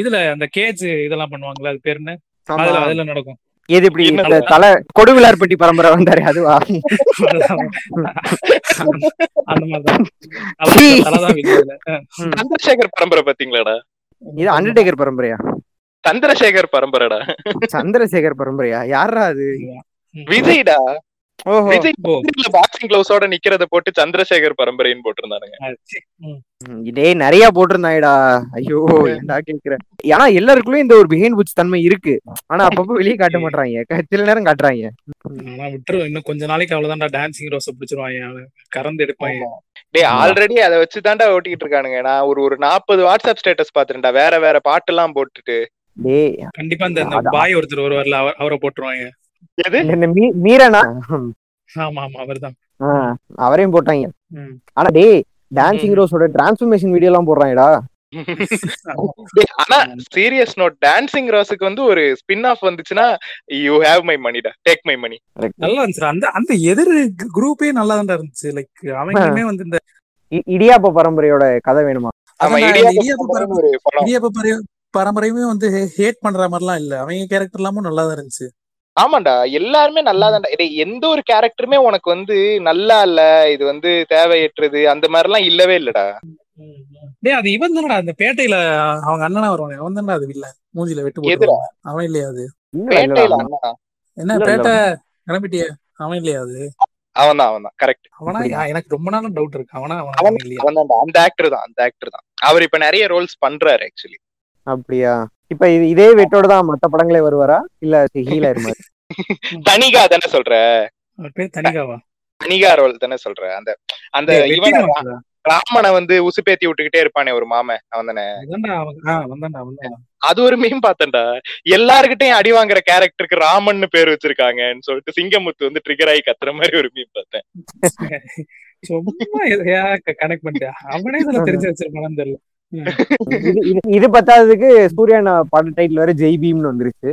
S7: இதுல அந்த கேஜ் இதெல்லாம் பண்ணுவாங்கல்ல அது பேர் என்ன. அதுல அதுல நடக்கும்.
S5: எது இப்படி இந்த தலை கொடுவிலார்பட்டி பரம்பரை வந்தாரு அதுவா?
S7: அந்த மாதிரிதான்.
S4: சந்திரசேகர் பரம்பரை பாத்தீங்களாடா?
S5: இது அண்டர்டேக்கர் பரம்பரையா?
S4: சந்திரசேகர் பரம்பரைடா.
S5: சந்திரசேகர் பரம்பரையா? யாரா அது?
S4: விஜய்டா? பாக்ஸிங் கிளவுஸோட நிக்கிறத போட்டு சந்திரசேகர் பரம்பரைன்னு போட்டிருந்தானுங்க.
S5: நிறைய போட்டிருந்தாயடா. ஐயோ ஏன்டா கேக்குற? ஏன்னா எல்லாருக்குள்ளயும் இந்த ஒரு பிஹைண்ட் புட்ஸ் தன்மை இருக்கு. ஆனா அப்பப்போ வெளியே காட்ட மாட்டாங்க சில நேரம் காட்டுறாங்க.
S7: ஆனா விட்டுரு இன்னும் கொஞ்ச நாளைக்கு அவ்வளவுதான்டா. டான்சிங் ரோஸ பிடிச்சிருவாங்க. கறந்து எடுப்பாங்க.
S4: டேய் ஆல்ரெடி அதை வச்சு தாண்டா ஓட்டிக்கிட்டு இருக்கானுங்க. நான் ஒரு ஒரு நாற்பது வாட்ஸ்அப் ஸ்டேட்டஸ் பாத்துட்டேன்டா வேற வேற பாட்டு எல்லாம் போட்டுட்டு.
S5: டேய்
S7: கண்டிப்பா இந்த. பாய் ஒருத்தர் வருவார்ல அவரை போட்டுருவாங்க.
S5: மீரனா?
S7: ஆமா ஆமா அவர்தான்.
S5: அவரையும் போட்டாங்க. ஆனா டேய் டான்சிங் ரோஸோட டிரான்ஸ்ஃபர்மேஷன் வீடியோ எல்லாம் போடுறாங்கடா.
S4: ஆனா சீரியஸ் நோட் டான்சிங் ரோஸுக்கு வந்து ஒரு ஸ்பின் ஆஃப் வந்துச்சுன்னா யூ ஹேவ் மை மணிடா டேக் மை மணி
S2: நல்லா இருந்துச்சு அந்த அந்த எதிர் குரூப்பே நல்லா தான் இருந்துச்சு. லைக் அவங்களுமே வந்து இந்த
S5: இ- இடியாப்ப பரம்பரையோட கதை வேணுமா?
S4: ஆமா இடியாப்ப படம்.
S2: இடியாப்ப பர- பரம்பரையுமே வந்து ஹேட் பண்ற மாதிரிலாம் இல்ல. அவங்க கேரக்டர் எல்லாமும் நல்லா தான் இருந்துச்சு.
S4: ஆமாண்டா எல்லாருமே நல்லா எந்த ஒரு கேரக்டருமே உனக்கு வந்து நல்லா இல்ல இது வந்து தேவையற்றது அந்த மாதிரி எல்லாம் இல்லவே இல்லடா.
S2: டேய் அது இவன் தானடா அந்த பேட்டையில அவங்க அண்ணனா வருவானே அவன் தானடா அது வில்ல மூஞ்சில வெட்டு? போட்டுருவான் அவன் இல்லையா அது.
S4: பேட்டையில அண்ணா.
S2: என்ன
S5: இல்ல, இல்ல.
S2: பேட்டை கிளம்பிட்டியா அவன் இல்லையா அது?
S4: அவன் தான் அவன் தான் கரெக்ட்
S2: அவனா? எனக்கு ரொம்ப நாளும் டவுட் இருக்கு. அவனா அவனா
S4: அவன்
S2: அவன் இல்லையா?
S4: அவன் தான் அந்த ஆக்டர் தான் அந்த ஆக்டர் தான். அவர் இப்ப நிறைய ரோல்ஸ் பண்றாரு ஆக்சுவலி
S5: அப்படியா? இப்ப இது இதே வெட்டோட தான் மத்த படங்களே வருவாரா? இல்ல ஹீல் ஆயிருமா?
S4: தனிகா தானே சொல்ற?
S7: அவர் பேர் தனிகாவா?
S4: தனிகா ரோல் தானே சொல்ற. அந்த அந்த இவன். ராமனை வந்து உசுப்பேத்தி விட்டுக்கிட்டே இருப்பானே ஒரு மாமன் அவன் தானே அது ஒரு மீம் பார்த்தேன்டா. எல்லார்கிட்டயும் அடி வாங்குற கேரக்டருக்கு ராமன்னு பேர் வச்சிருக்காங்கன்னு சொல்லிட்டு சிங்கமுத்து வந்து ட்ரிகர் ஆகி கத்துற மாதிரி ஒரு மீம் பார்த்தேன்.
S7: சும்மா கனெக்ட் பண்ணிட்டு அவனே இதுல தெரிஞ்சு வச்சிருப்பானு தெரியல.
S5: இது பத்தாததுக்கு சூர்யா பட டைட்டில் வேற ஜெய் பீம்னு வந்துருச்சு.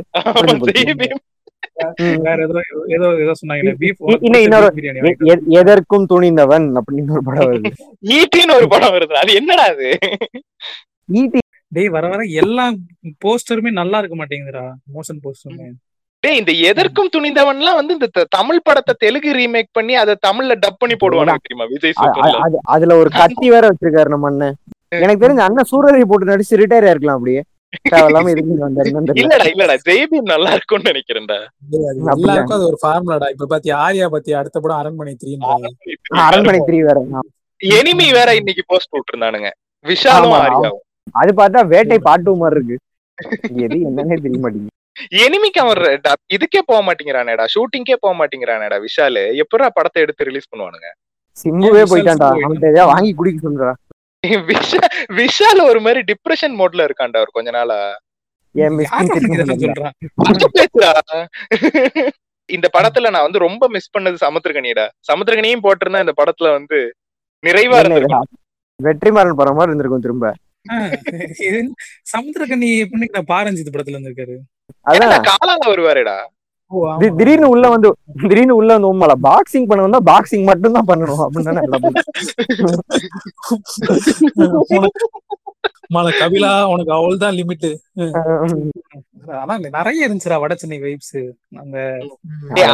S5: எதற்கும் துணிந்தவன் அப்படின்னு ஒரு படம் வருது.
S4: ஈட்டின்னு ஒரு படம் வருது. அது என்னடா அது?
S5: ஈட்டி
S7: டேய் வர வர எல்லா போஸ்டருமே நல்லா இருக்க மாட்டேங்குதுடா. மோஷன் போஸ்டருமே
S4: டேய் இந்த எதற்கும் துணிந்தவன்லாம் வந்து இந்த தமிழ் படத்தை தெலுங்கு ரீமேக் பண்ணி அதை தமிழ்ல டப் பண்ணி போடுவானுங்க தெரியுமா? விஜய்
S5: அதுல ஒரு கத்தி வேற வச்சிருக்காரு நம்ம அண்ணன். எனக்கு தெரிஞ்ச அண்ணன் சூரரை போட்டு நடிச்சு ரிட்டையர் ஆயிருக்கலாம் அப்படியே.
S4: இல்லடா இல்லடா நல்லா இருக்கும்னு நினைக்கிறேன்டா.
S5: அப்படியா?
S2: எல்லாருக்கும் அது ஒரு ஃபார்முலாடா இப்ப பாத்தியா ஆர்யா பத்தி அடுத்த படம் அரண்மனை த்ரீன்றாங்க
S5: அரண்மனை த்ரீ வேற
S4: எனிமி வேற இன்னைக்கு போஸ்ட் விட்டுருந்தானுங்க விஷாலும். ஆரியாவும்.
S5: அது பார்த்தா வேட்டை பாட்டு மாதிரி இருக்கு. எது என்னன்னே தெரிய மாட்டேங்குது.
S4: எனிமிக்கு அவன் இதுக்கே போக மாட்டேங்கிறானேடா ஷூட்டிங்கே போக மாட்டேங்கிறானேடா விஷாலு. எப்படா படத்தை எடுத்து ரிலீஸ் பண்ணுவானுங்க?
S5: சிம்புவே போயிட்டான்டா. வாங்கி குடிக்க சொல்றா
S4: விஷால் ஒரு மாதிரி டிப்ரெஷன் மோட்ல இருக்கான்டா அவர் கொஞ்ச நாளா. இந்த படத்துல நான் வந்து ரொம்ப மிஸ் பண்ணது சமுத்திரகனிடா. சமுத்திரகனியும் போட்டிருந்தா இந்த படத்துல வந்து நிறைவா? இருந்திருக்கும்.
S5: வெற்றிமாறன் படம் மாதிரி இருந்திருக்கும் திரும்ப.
S7: எப்படின்னு நான் பாரஞ்சித் படத்துல இருந்திருக்காரு
S4: காலால வருவாருடா.
S5: திடீர்னு உள்ள வந்து திடீர்னு உள்ள வந்து உண்மையில பாக்ஸிங் பண்ண வந்தா பாக்ஸிங் மட்டும் தான் பண்ணணும் அப்படின்னு
S2: கபிலா உனக்கு அவள்தான் லிமிட் ஆனா நிறைய இருந்துச்சுடா வட சென்னை வைப்ஸ் அந்த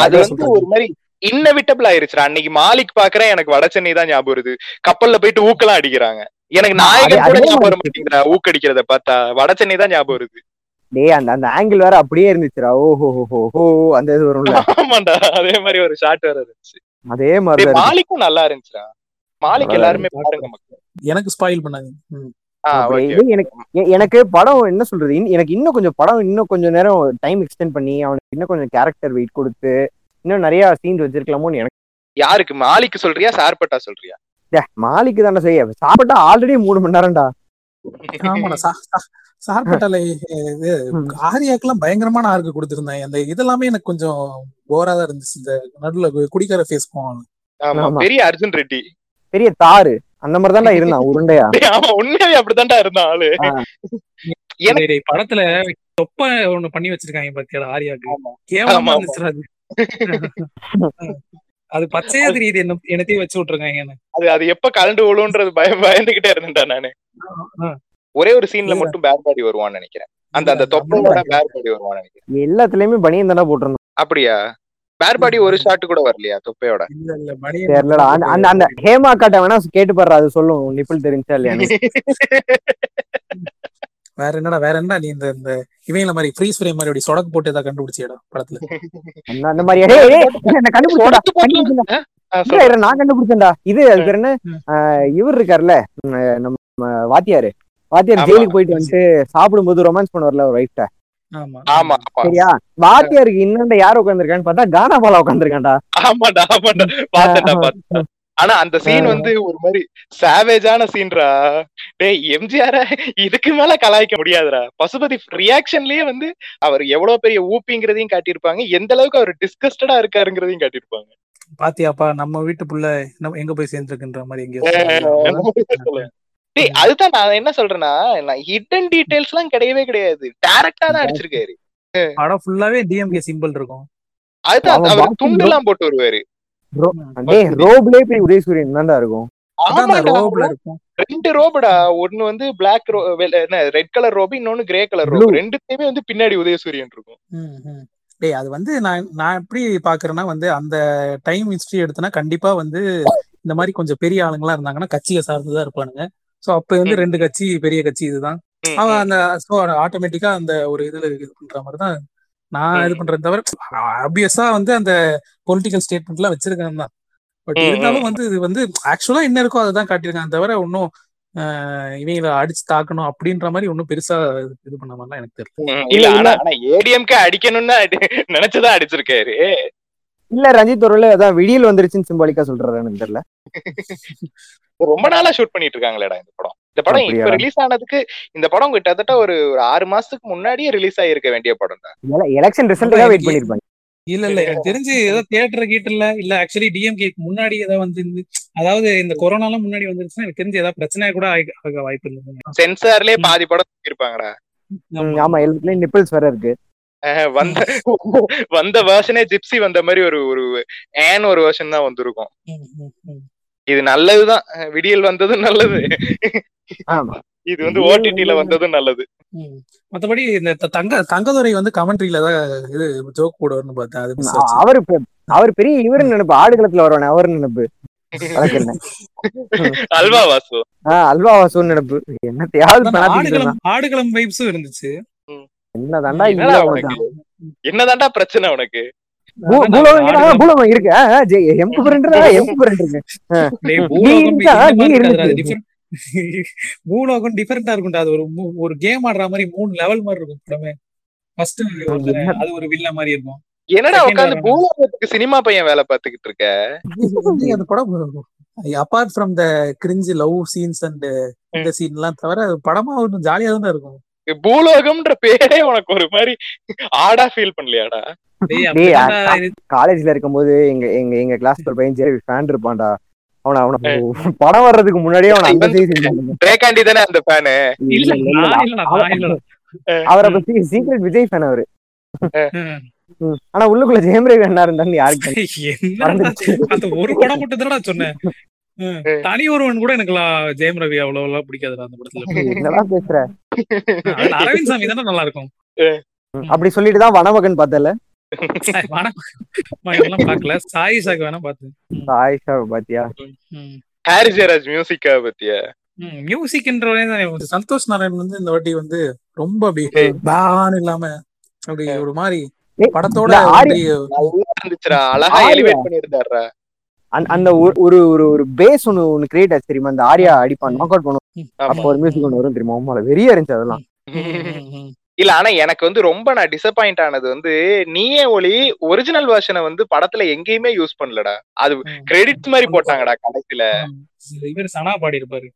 S4: அது வந்து. ஒரு மாதிரி இன்னவிட்டபிள் ஆயிருச்சுடா. அன்னைக்கு மாலிக் பாக்குறேன் எனக்கு வட சென்னை தான் ஞாபகம் வருது. கப்பல்ல போயிட்டு ஊக்கெல்லாம் அடிக்கிறாங்க. எனக்கு நாயகன் கூட ஞாபகம் வர
S5: மாதிரி
S4: மாட்டேங்குதுடா. ஊக்கடிக்கிறத பார்த்தா வட சென்னை தான் ஞாபகம் வருது.
S5: டேய் அந்த அந்த ஆங்கிள் வேற அப்படியே இருந்துச்சுடா. ஓஹோ ஹோ ஹோ அந்த இது வரும்ல.
S4: ஆமாண்டா அதே மாதிரி ஒரு ஷாட் வேற இருந்துச்சு.
S5: அதே மாதிரி.
S4: மாலிக்கும் நல்லா இருந்துச்சுடா. மாலிக் எல்லாருமே பாருங்க மக்கள்.
S2: எனக்கு ஸ்பாயில்.
S5: இது எனக்கு எனக்கு படம் என்ன சொல்றது? இன்- எனக்கு இன்னும் கொஞ்சம் படம் இன்னும் கொஞ்சம் நேரம் டைம் எக்ஸ்டெண்ட் பண்ணி அவனுக்கு இன்னும் கொஞ்சம் கேரக்டர் வெயிட் கொடுத்து இன்னும் நிறைய சீன்ஸ் வச்சிருக்கலாமோன்னு எனக்கு
S4: யாருக்கு? மாலிக்கு சொல்றியா? சார்பட்டா சொல்றியா?
S5: டே, மாலிக்கு தானே செய்ய. சாப்பிட்டா ஆல்ரெடி மூணு மணி நேரம்டா.
S2: ஆமாடா சார்பட்டால இது. ஆரியாக்கெல்லாம் பயங்கரமான ஆர்க்கு கொடுத்திருந்தாங்க அந்த இதெல்லாமே எனக்கு கொஞ்சம் போரா தான் இருந்துச்சு. இந்த நடுவுல குடிக்கார ஃபேஸ் போவாங்க.
S4: பெரிய அர்ஜுன் ரெட்டி.
S5: பெரிய தாரு. அந்த மாதிரி தான்டா இருந்தான் உருண்டையா?
S4: டேய், ஆமா உண்மையாவே அப்படித்தான்டா இருந்தான் ஆளு.
S7: படத்துல தொப்ப ஒண்ணு பண்ணி வச்சிருக்காங்க பாத்தியா ஆரியாக்கு. கேவலமா. இருந்துச்சுடா அது. பச்சையா தெரியுது என்ன என்னத்தையும் வச்சு விட்டுருக்காங்க
S4: அது அது எப்ப கலண்டு விழுன்றது பயம் பயந்துகிட்டே இருந்தேன்டா நானு. ஒரே ஒரு சீன்ல. மட்டும் பேர் பாடி வருவான்னு நினைக்கிறேன். அந்த அந்த தொப்பையோட பேர் பாடி வருவான்னு நினைக்கிறேன்.
S5: எல்லாத்துலயுமே பனியன் தானே போட்டிருந்தான்
S4: அப்படியா? பேர் பாடி ஒரு ஷாட் கூட வரலையா தொப்பையோட?
S2: இல்ல இல்ல மணி
S5: தெரியலடா. அந்த அந்த ஹேமா காட்ட வேணா கேட்டு பாரு அது சொல்லும். நிப்பிள் தெரிஞ்சா இல்லையான்னு.
S2: வேற என்னடா வேற என்ன நீ இந்த இந்த இவங்கள மாதிரி ஃப்ரீஸ் ஃப்ரேம் மாதிரி அப்படி சொடக்கு போட்டு ஏதாவது கண்டுபிடிச்சியடா படத்துல?
S5: அந்த அந்த மாதிரி. நான் கண்டுபிடிச்சேன்டா, இது அது பேர் என்ன? இவர் இருக்காருல்ல. நம்ம வாத்தியாரு. வாத்தியார். ஜெயிலுக்கு போயிட்டு வந்துட்டு சாப்பிடும்போது ரொமான்ஸ் பண்ணுவார்ல ஒரு ஒய்ஃப்ட
S2: ஆமா.
S4: ஆமா ஆமா.
S5: சரியா? வாத்தியாருக்கு இன்னொண்ட யார் உட்காந்துருக்கான்னு பார்த்தா கானா பாலா உட்காந்துருக்கான்டா
S4: ஆமாண்டா ஆமாண்டா பாத்தேன்டா பாத்தேன் ஆனா அந்த சீன் வந்து ஒரு மாதிரி சாவேஜான சீன்ரா டேய் எம்ஜிஆர இதுக்கு மேல கலாய்க்க முடியாதுடா. பசுபதி ரியாக்ஷன்லயே வந்து அவர் எவ்வளவு பெரிய ஊப்பிங்கிறதையும் காட்டியிருப்பாங்க. எந்த அளவுக்கு அவர் டிஸ்கஸ்டடா இருக்காருங்கிறதையும் காட்டியிருப்பாங்க.
S2: பாத்தியாப்பா நம்ம வீட்டு புள்ள எங்க போய் சேர்ந்துருக்குன்ற மாதிரி எங்கேயோ
S4: டேய் அதுதான் நான் என்ன சொல்றேன்னா நான் ஹிடன் டீடைல்ஸ் எல்லாம் கிடையவே கிடையாது. டைரக்டா தான் அடிச்சிருக்காரு.
S2: படம் ஃபுல்லாவே டிஎம்கே சிம்பிள் இருக்கும்.
S4: அதுதான் அவர் துண்டு எல்லாம் போட்டு வருவாரு.
S5: டேய் ரோப்லயே போய் உதயசூரியன் தான்டா இருக்கும்.
S2: ரோப்ல
S4: ரெண்டு ரோபுடா ஒன்னு வந்து பிளாக் ரோ என்ன ரெட் கலர் ரோபு இன்னொன்னு கிரே கலர். ரோபு. ரெண்டுத்தையுமே வந்து பின்னாடி உதயசூரியன் இருக்கும்.
S2: டேய் அது வந்து நான் நான் எப்படி பாக்குறேன்னா வந்து அந்த டைம் ஹிஸ்டரி எடுத்தனா கண்டிப்பா வந்து இந்த மாதிரி கொஞ்சம் பெரிய ஆளுங்களா இருந்தாங்கன்னா கட்சியை சார்ந்துதான் இருப்பானுங்க. சோ அப்ப வந்து. ரெண்டு கட்சி பெரிய கட்சி இதுதான் அவன். அந்த சோ ஆட்டோமேட்டிக்கா அந்த ஒரு இதுல இது பண்ற மாதிரி தான் நான் இது. பண்றேன் தவிர ஆப்வியஸா வந்து அந்த பொலிட்டிக்கல் ஸ்டேட்மெண்ட் எல்லாம் வச்சிருக்காங்க தான் பட் இருந்தாலும். வந்து இது வந்து ஆக்சுவலா என்ன இருக்கோ அதை தான் காட்டியிருக்காங்க தவிர ஒன்னும் இவங்களை அடிச்சு தாக்கணும் அப்படின்ற மாதிரி ஒன்னும் பெருசா இது பண்ண மாதிரிலாம் எனக்கு தெரியல
S4: இல்ல ஆனா ஏடிஎம்கே அடிக்கணும்னு அடி- நினைச்சுதான் அடிச்சிருக்காரு
S5: இல்ல ரஞ்சித் ஒருவேளை அதான் விடியல் வந்துருச்சுன்னு சிம்பாலிக்கா சொல்றாரு எனக்கு தெரியல
S4: ரொம்ப நாளா ஷூட் பண்ணிட்டு இருக்காங்களேடா இந்த படம். இந்த படம் இப்ப? ரிலீஸ் ஆனதுக்கு இந்த படம் கிட்டத்தட்ட ஒரு ஆறு மாசத்துக்கு முன்னாடியே ரிலீஸ் ஆகிருக்க வேண்டிய படம்
S5: எலெக்ஷன் ரிசல்ட்டுக்காக வெயிட் பண்ணிருப்பாங்க.
S2: இல்ல இல்ல எனக்கு தெரிஞ்சு ஏதோ தியேட்டர் கீட்டர்ல இல்ல ஆக்சுவலி டிஎம்கே முன்னாடி ஏதாவது வந்து அதாவது இந்த கொரோனாலாம் முன்னாடி வந்துருச்சுன்னா எனக்கு தெரிஞ்சு ஏதாவது பிரச்சனை கூட ஆகி- வாய்ப்பு இருந்தது
S4: சென்சார்லயே. பாதி படம் இருப்பாங்கடா
S5: ஆமா. எல்லாத்துலயும் நிப்பிள்ஸ் வேற இருக்கு.
S4: வந்த வந்த வேர்ஷனே ஜிப்சி வந்த மாதிரி ஒரு ஒரு ஏன் ஒரு வேர்ஷன் தான் வந்திருக்கும். இது நல்லதுதான். விடியல் வந்ததும் நல்லது.
S5: ஆமா.
S4: இது வந்து ஓடிடில
S5: வந்து-
S4: வந்ததும் நல்லது.
S2: மத்தபடி இந்த தங்க தங்கதுரை வந்து கமெண்ட்ரியில தான் இது ஜோக் போடுவார்னு பார்த்தேன். அது.
S5: அவர் அவர் பெரிய இவரு நினைப்பு. ஆடுகளத்துல வரவனே அவர் நினைப்பு.
S4: அல்வா வாசு.
S5: ஆஹ் அல்வா வாசுன்னு நினைப்பு. என்னத்தையாவது
S2: ஆடுகளம் ஆடுகளம் வைப்ஸும் இருந்துச்சு.
S5: என்ன தாண்டா
S4: என்னடா
S5: இல்ல
S4: உனக்கு? என்னதான்டா பிரச்சனை உனக்கு?
S5: பூலோகம் இருக்கு, எம்பு பிரிண்டரா எம்பு
S2: பூலோகம் டிஃபரெண்டா இருக்கும்டா. அது ஒரு கேம் ஆடுற மாதிரி மூணு லெவல் மாதிரி இருக்கும் படமே. ஃபர்ஸ்ட்? அது ஒரு வில்ல மாதிரி இருக்கும்.
S4: என்னடா
S2: Second
S4: உட்காந்து
S2: வரவன்.
S4: பூலோகத்துக்கு சினிமா பையன் வேலை பார்த்துக்கிட்டு இருக்க?
S2: அந்த படம் apart from the cringe love scenes and இந்த சீன் எல்லாம் தவிர அது படமா ஒரு ஜாலியா தான் இருக்கும்.
S4: பூலோகம்ன்ற பேரே உனக்கு ஒரு மாதிரி ஆடா ஃபீல் பண்ணலையாடா?
S5: காலேஜ்ல இருக்கும்போது எங்க எங்க எங்க கிளாஸ் ஒரு பையன் ஜெய் ஃபேன் இருப்பான்டா. அவன அவன படம் வர்றதுக்கு முன்னாடியே அவன அந்த
S4: ரேகாண்டி தானே அந்த ஃபேனு
S5: அவரை பத்தி சீக்ரெட் விஜய் ஃபேன் அவரு. ஆனா உள்ளுக்குள்ள ஜெயம் ரவி என்ன இருந்தான்னு யாருக்கு
S7: அந்த ஒரு படம் மட்டும் தானடா சொன்னேன். தனி ஒருவன் கூட எனக்கு ஜெயம் ரவி அவ்வளவு எல்லாம் பிடிக்காதுடா அந்த படத்துல.
S5: என்னடா பேசுற?
S7: அரவிந்த் சாமி தானே நல்லா இருக்கும்.
S5: அப்படி சொல்லிட்டு தான் வனமகன் பார்த்தல
S7: சாய், இதெல்லாம் பார்க்கல. சாய் சாக் வேணா பார்த்தேன்
S5: ஆயிஷா பாத்தியா?
S7: ம்.
S4: ஹாரி ஜெயராஜ் மியூசிக்கா பத்தியா?
S7: ம், மியூசிக்ன்றவனே தான்
S2: சந்தோஷ் நாராயண் வந்து இந்த வாட்டி வந்து ரொம்ப அப்படி பான்னு இல்லாம அப்படி ஒரு மாதிரி படத்தோட
S4: அழகா. எலிவேட் பண்ணிருந்தாருடா
S5: அந்த- அந்த ஒரு- ஒரு ஒரு ஒரு பேஸ் ஒன்னு ஒன்னு கிரியேட் ஆச்சு தெரியுமா? அந்த ஆரியா அடிப்பான் நாக் அவுட் பண்ணுவோம் அப்போ ஒரு மியூசிக் ஒன்று வரும் தெரியுமா? உமால வெறியா இருந்துச்சு அதெல்லாம்.
S4: இல்ல ஆனா எனக்கு வந்து ரொம்ப நான் டிசப்பாயிண்ட் ஆனது வந்து நீயே ஒளி ஒரிஜினல் வெர்ஷனை வந்து படத்துல எங்கேயுமே யூஸ் பண்ணலடா. அது கிரெடிட்ஸ் மாதிரி போட்டாங்கடா கடைசியில.
S7: இவர் சனா பாடி இருப்பாரு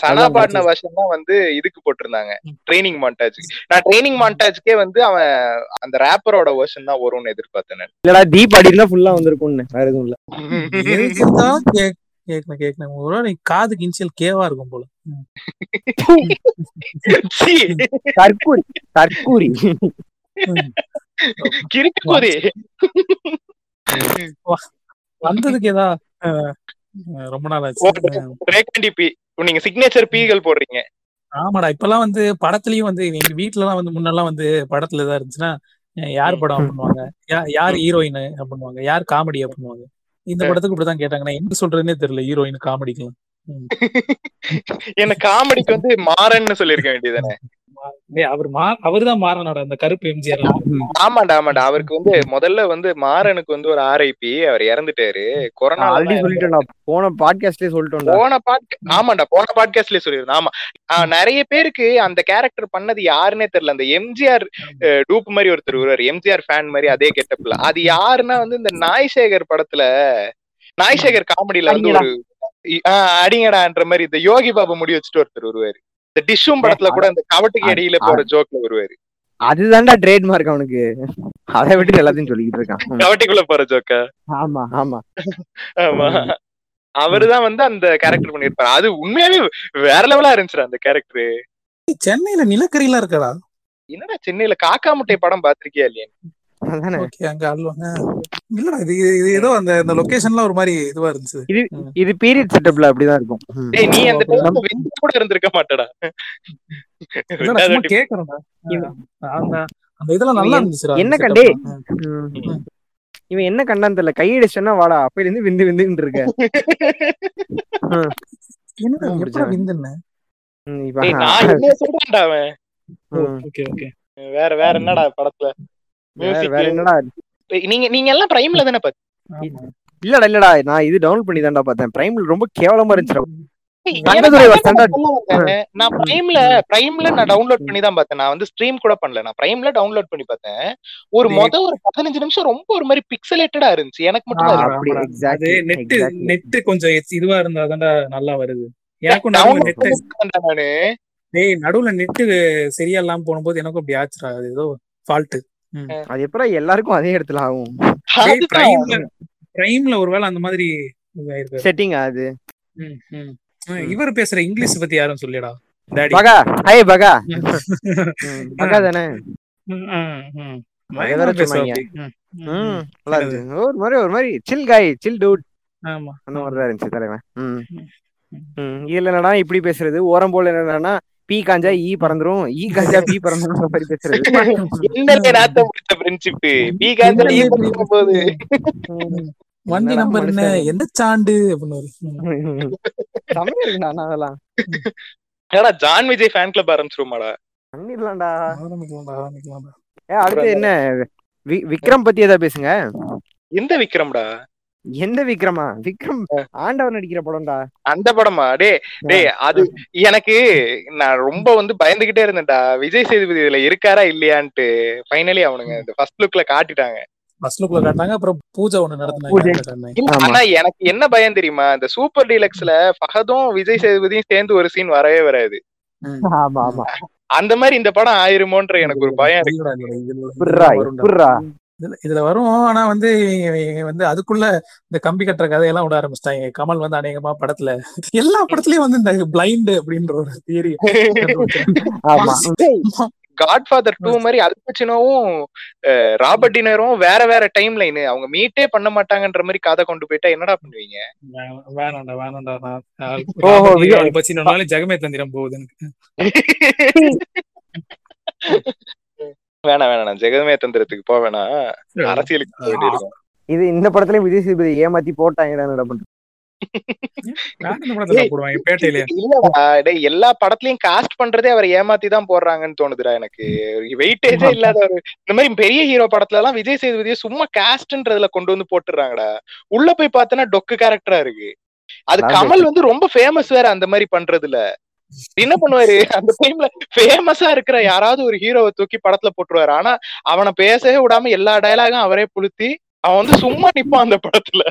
S4: சனா பாடின வெர்ஷன் தான் வந்து இதுக்கு போட்டிருந்தாங்க. ட்ரைனிங் மாண்டாஜ் நான் ட்ரைனிங் மாண்டாஜ்க்கே வந்து அவன் அந்த ரேப்பரோட வெர்ஷன் தான் வரும்னு எதிர்பார்த்தேன்.
S5: இல்லடா தீப் அடி இருந்தா ஃபுல்லா வந்திருக்கும்னு வேற எதுவும் இல்ல.
S2: எதுக்கு இருந்தாலும் கேக் கேட்கணும் கேட்கணும் ஒரு வேளை காதுக்கு இன்சியல் கேவா இருக்கும் போல. ம்.
S4: சீ,
S5: தற்கூரி தற்கூரி.
S4: கிறுக்கு போதே
S2: வந்ததுக்கு ஏதா ரொம்ப நாள் ஆச்சு.
S4: நீங்க சிக்னேச்சர் பீகள் போடுறீங்க.
S2: ஆமாடா இப்பெல்லாம் வந்து படத்துலயும் வந்து எங்க வீட்ல எல்லாம் வந்து முன்னெல்லாம் வந்து படத்துல ஏதா இருந்துச்சுன்னா யார் படம் பண்ணுவாங்க? யார் ஹீரோயின் பண்ணுவாங்க? யார் காமெடி பண்ணுவாங்க? இந்த படத்துக்கு இப்படிதான் கேட்டாங்க நான் என்ன சொல்றதுன்னே தெரியல ஹீரோயின் காமெடிக்கலாம்
S4: என்ன காமெடிக்கு வந்து மாறன்னு சொல்லிருக்க வேண்டியதானே
S7: அவர் மாறனாடா கருப்பு எம்ஜிஆர்
S4: ஆமாண்டா ஆமாண்டா. அவருக்கு வந்து முதல்ல வந்து மாறனுக்கு வந்து ஒரு ஆர்ஐபி அவர் இறந்துட்டாரு. கொரோனா
S5: ஆல்ரெடி சொல்லிட்டேன்டா. போன பாட்காஸ்ட்லயே சொல்லிட்டோம்டா.
S4: போன பாட் ஆமாண்டா. போன பாட்காஸ்ட்லயே சொல்லிருந்தேன் ஆமா. நிறைய பேருக்கு அந்த கேரக்டர் பண்ணது யாருன்னே தெரியல. அந்த எம்ஜிஆர் டூப் மாதிரி ஒருத்தர் வருவாரு. எம்ஜிஆர் ஃபேன் மாதிரி அதே கெட்டப்ல அது யாருன்னா வந்து இந்த நாய்சேகர் படத்துல நாய்சேகர் காமெடியில வந்து ஒரு அடிங்கடான்ற மாதிரி இந்த யோகி பாபு முடி வச்சுட்டு ஒருத்தர் வருவாரு. இந்த டிஷ்ஷும் படத்துல கூட இந்த கவட்டுக்கு இடையில போற ஜோக்ல வருவாரு.
S5: அதுதான்டா ட்ரேட்மார்க் அவனுக்கு. அதை விட்டு எல்லாத்தையும் சொல்லிக்கிட்டு இருக்கான்.
S4: கவட்டிக்குள்ள போற ஜோக்கா?
S5: ஆமா ஆமா.
S4: ஆமா. அவருதான் வந்து அந்த கேரக்டர் பண்ணிருப்பாரு அது உண்மையாவே வேற லெவலா இருந்துச்சு அந்த கேரக்டர்
S2: சென்னையில நிலக்கரியெல்லாம் இருக்கடா?
S4: என்னடா சென்னையில காக்கா முட்டை படம் பாத்திருக்கியா இல்லையா
S2: அங்க அல்வாங்க இல்லடா இது இது ஏதோ அந்த அந்த லொகேஷன்லாம் ஒரு மாதிரி இதுவா இருந்துச்சு.
S5: இது பீரியட் செட்டப்ல அப்படிதான் இருக்கும்.
S4: டேய் நீ அந்த டைம்ல வெந்து கூட இருந்திருக்க மாட்டடா.
S2: கேக்குறேன்டா. அந்த அந்த இதெல்லாம் நல்லா
S5: இவன்
S2: இருந்துச்சுடா
S5: என்ன கண்டே? இவன் என்ன கண்டான்னு தெரியல. கையடிச்சா வாடா அப்பையில இருந்து விந்து விந்துன்னு இருக்க.
S2: என்னடா
S5: ஆமா,
S2: எப்படா. விந்துன்னு
S5: இப்ப
S4: நான் என்ன சொல்றேன்டா அவன்?
S5: ம்.
S7: Okay okay.
S4: வேற வேற என்னடா படத்துல? நீங்க நீங்க எல்லாம் பிரைம்ல தானே பாத்து
S5: இல்லடா இல்லடா நான் இது டவுன்லோட் பண்ணி தான்டா பார்த்தேன். பிரைம்ல ரொம்ப கேவலமா
S4: வந்தேன். நான் பிரைம்ல பிரைம்ல நான் டவுன்லோட் பண்ணி தான் பார்த்தேன். நான் வந்து ஸ்ட்ரீம் கூட பண்ணல. நான் பிரைம்ல டவுன்லோட் பண்ணி பார்த்தேன். ஒரு. மொத ஒரு பதினஞ்சு நிமிஷம் ரொம்ப ஒரு மாதிரி பிக்சலேட்டடா இருந்துச்சு. எனக்கு மட்டும்
S7: அது நெட் நெட் கொஞ்சம் இதுவா இருந்தா தான்டா நல்லா வருது. எனக்கும்
S4: நானு
S2: டேய் நடுவுல நெட்டு சரியா இல்லாம போகும்போது எனக்கும் அப்படி ஆச்சுடா. ஏதோ ஃபால்ட்
S5: அது எப்பறம் எல்லாருக்கும் அதே இடத்துல ஆகும்.
S2: பிரைம்ல ஒருவேளை அந்த மாதிரி
S5: செட்டிங் அது?
S2: இவர் பேசுற இங்கிலீஷ் பத்தி யாரும் சொல்லிடா டாடி
S5: பகா! ஹை பகா! பகா தானே? ஒரு மாதிரி ஒரு மாதிரி சில் காய் சில் டூட்
S2: ஆமா.
S5: அந்த மாதிரி தான் இருந்துச்சு தலைவன். ம்.
S2: ம்.
S5: ம். இதுல என்னடா இப்படி பேசுறது? ஓரம் போல என்னன்னா பீ காஞ்சா ஈ பறந்துரும். ஈ காஞ்சா பீ பறந்துரும் மாதிரி பேசுறது.
S4: என்னலே நாத்தம் பிடிச்ச ஃப்ரெண்ட்ஷிப் பி காஞ்சல் ஈ பண்ற போது.
S2: வண்டி நம்பர் என்ன. எந்த சாண்டு? அப்படின்னு
S5: இருக்குடா ஆனா அதெல்லாம்.
S4: ஏடா ஜான் விஜய் ஃபேன் கிளப் ஆரம்பிச்சிருமாடா
S5: பண்ணிடலாம்டா.
S2: ஆரம்பிக்கலாம்டா ஆரம்பிக்கலாம்டா.
S5: ஏ அடுத்து என்ன? வி- விக்ரம் பத்தி ஏதாவது பேசுங்க.
S4: எந்த விக்ரம்டா?
S5: எந்த விக்ரமா? விக்ரம் ஆண்டவர் நடிக்கிற படம்டா.
S4: அந்த படமா? டே டேய் அது எனக்கு நான் ரொம்ப வந்து பயந்துகிட்டே இருந்தேன்டா. விஜய் சேதுபதி இதுல இருக்காரா இல்லையான்ட்டு ஃபைனலி அவனுங்க இந்த ஃபர்ஸ்ட் லுக்ல காட்டிட்டாங்க.
S2: ஃபர்ஸ்ட் லுக்ல காட்டாங்க அப்புறம் பூஜை ஒண்ணு. நடத்தினாங்க.
S4: ஆனா எனக்கு என்ன பயம் தெரியுமா? இந்த சூப்பர் டீலக்ஸ்ல ஃபஹதும் விஜய் சேதுபதியும் சேர்ந்து ஒரு சீன் வரவே வராது. அந்த மாதிரி இந்த படம் ஆயிருமோன்ற எனக்கு ஒரு பயம் இருக்கு.
S2: இதுல- இதுல வரும். ஆனா வந்து வந்து அதுக்குள்ள இந்த கம்பி கட்டுற கதையெல்லாம் விட ஆரம்பிச்சிட்டாங்க. கமல் வந்து அநேகமா படத்துல எல்லா படத்துலயும் வந்து இந்த பிளைண்ட் அப்படின்ற ஒரு தியரி
S4: காட்ஃபாதர் டூ மாதிரி அல்பச்சினோவும் ராபர்ட் டினரும் வேற வேற டைம் லைன் அவங்க மீட்டே பண்ண மாட்டாங்கன்ற மாதிரி கதை கொண்டு போயிட்டா என்னடா பண்ணுவீங்க?
S7: வேணாண்டா வேணாண்டா பச்சினாலும் ஜெகமே தந்திரம் போகுது எனக்கு
S4: வேணாம் வேணாம் ஜெகமே தந்திரத்துக்கு போக வேணாம். அரசியலுக்கு போக வேண்டியிருக்கும்.
S5: இது இந்த படத்துல விஜய் சேதுபதி ஏமாத்தி போட்டாங்கடா என்ன பண்றது
S7: வேற என்ன படத்துல போடுவாங்க பேட்டையில.
S4: இல்லடா டேய் எல்லா படத்துலயும் காஸ்ட் பண்றதே அவர் ஏமாத்தி தான் போடுறாங்கன்னு தோணுதுடா எனக்கு. வெயிட்டேஜே இல்லாத ஒரு இந்த மாதிரி பெரிய ஹீரோ படத்துல எல்லாம் விஜய் சேதுபதியை சும்மா காஸ்ட்ன்றதுல கொண்டு வந்து போட்டுறாங்கடா. உள்ள போய் பார்த்தனா டொக்கு கேரக்டரா இருக்கு. அது கமல் வந்து ரொம்ப ஃபேமஸ் வேற அந்த மாதிரி பண்றதுல. என்ன பண்ணுவாரு? அந்த டைம்ல ஃபேமஸா இருக்கிற யாராவது ஒரு ஹீரோவை தூக்கி படத்துல போட்டுருவாரு. ஆனா அவனை பேசவே விடாம எல்லா டயலாகும் அவரே புளுத்தி அவன் வந்து சும்மா நிப்பான் அந்த படத்துல.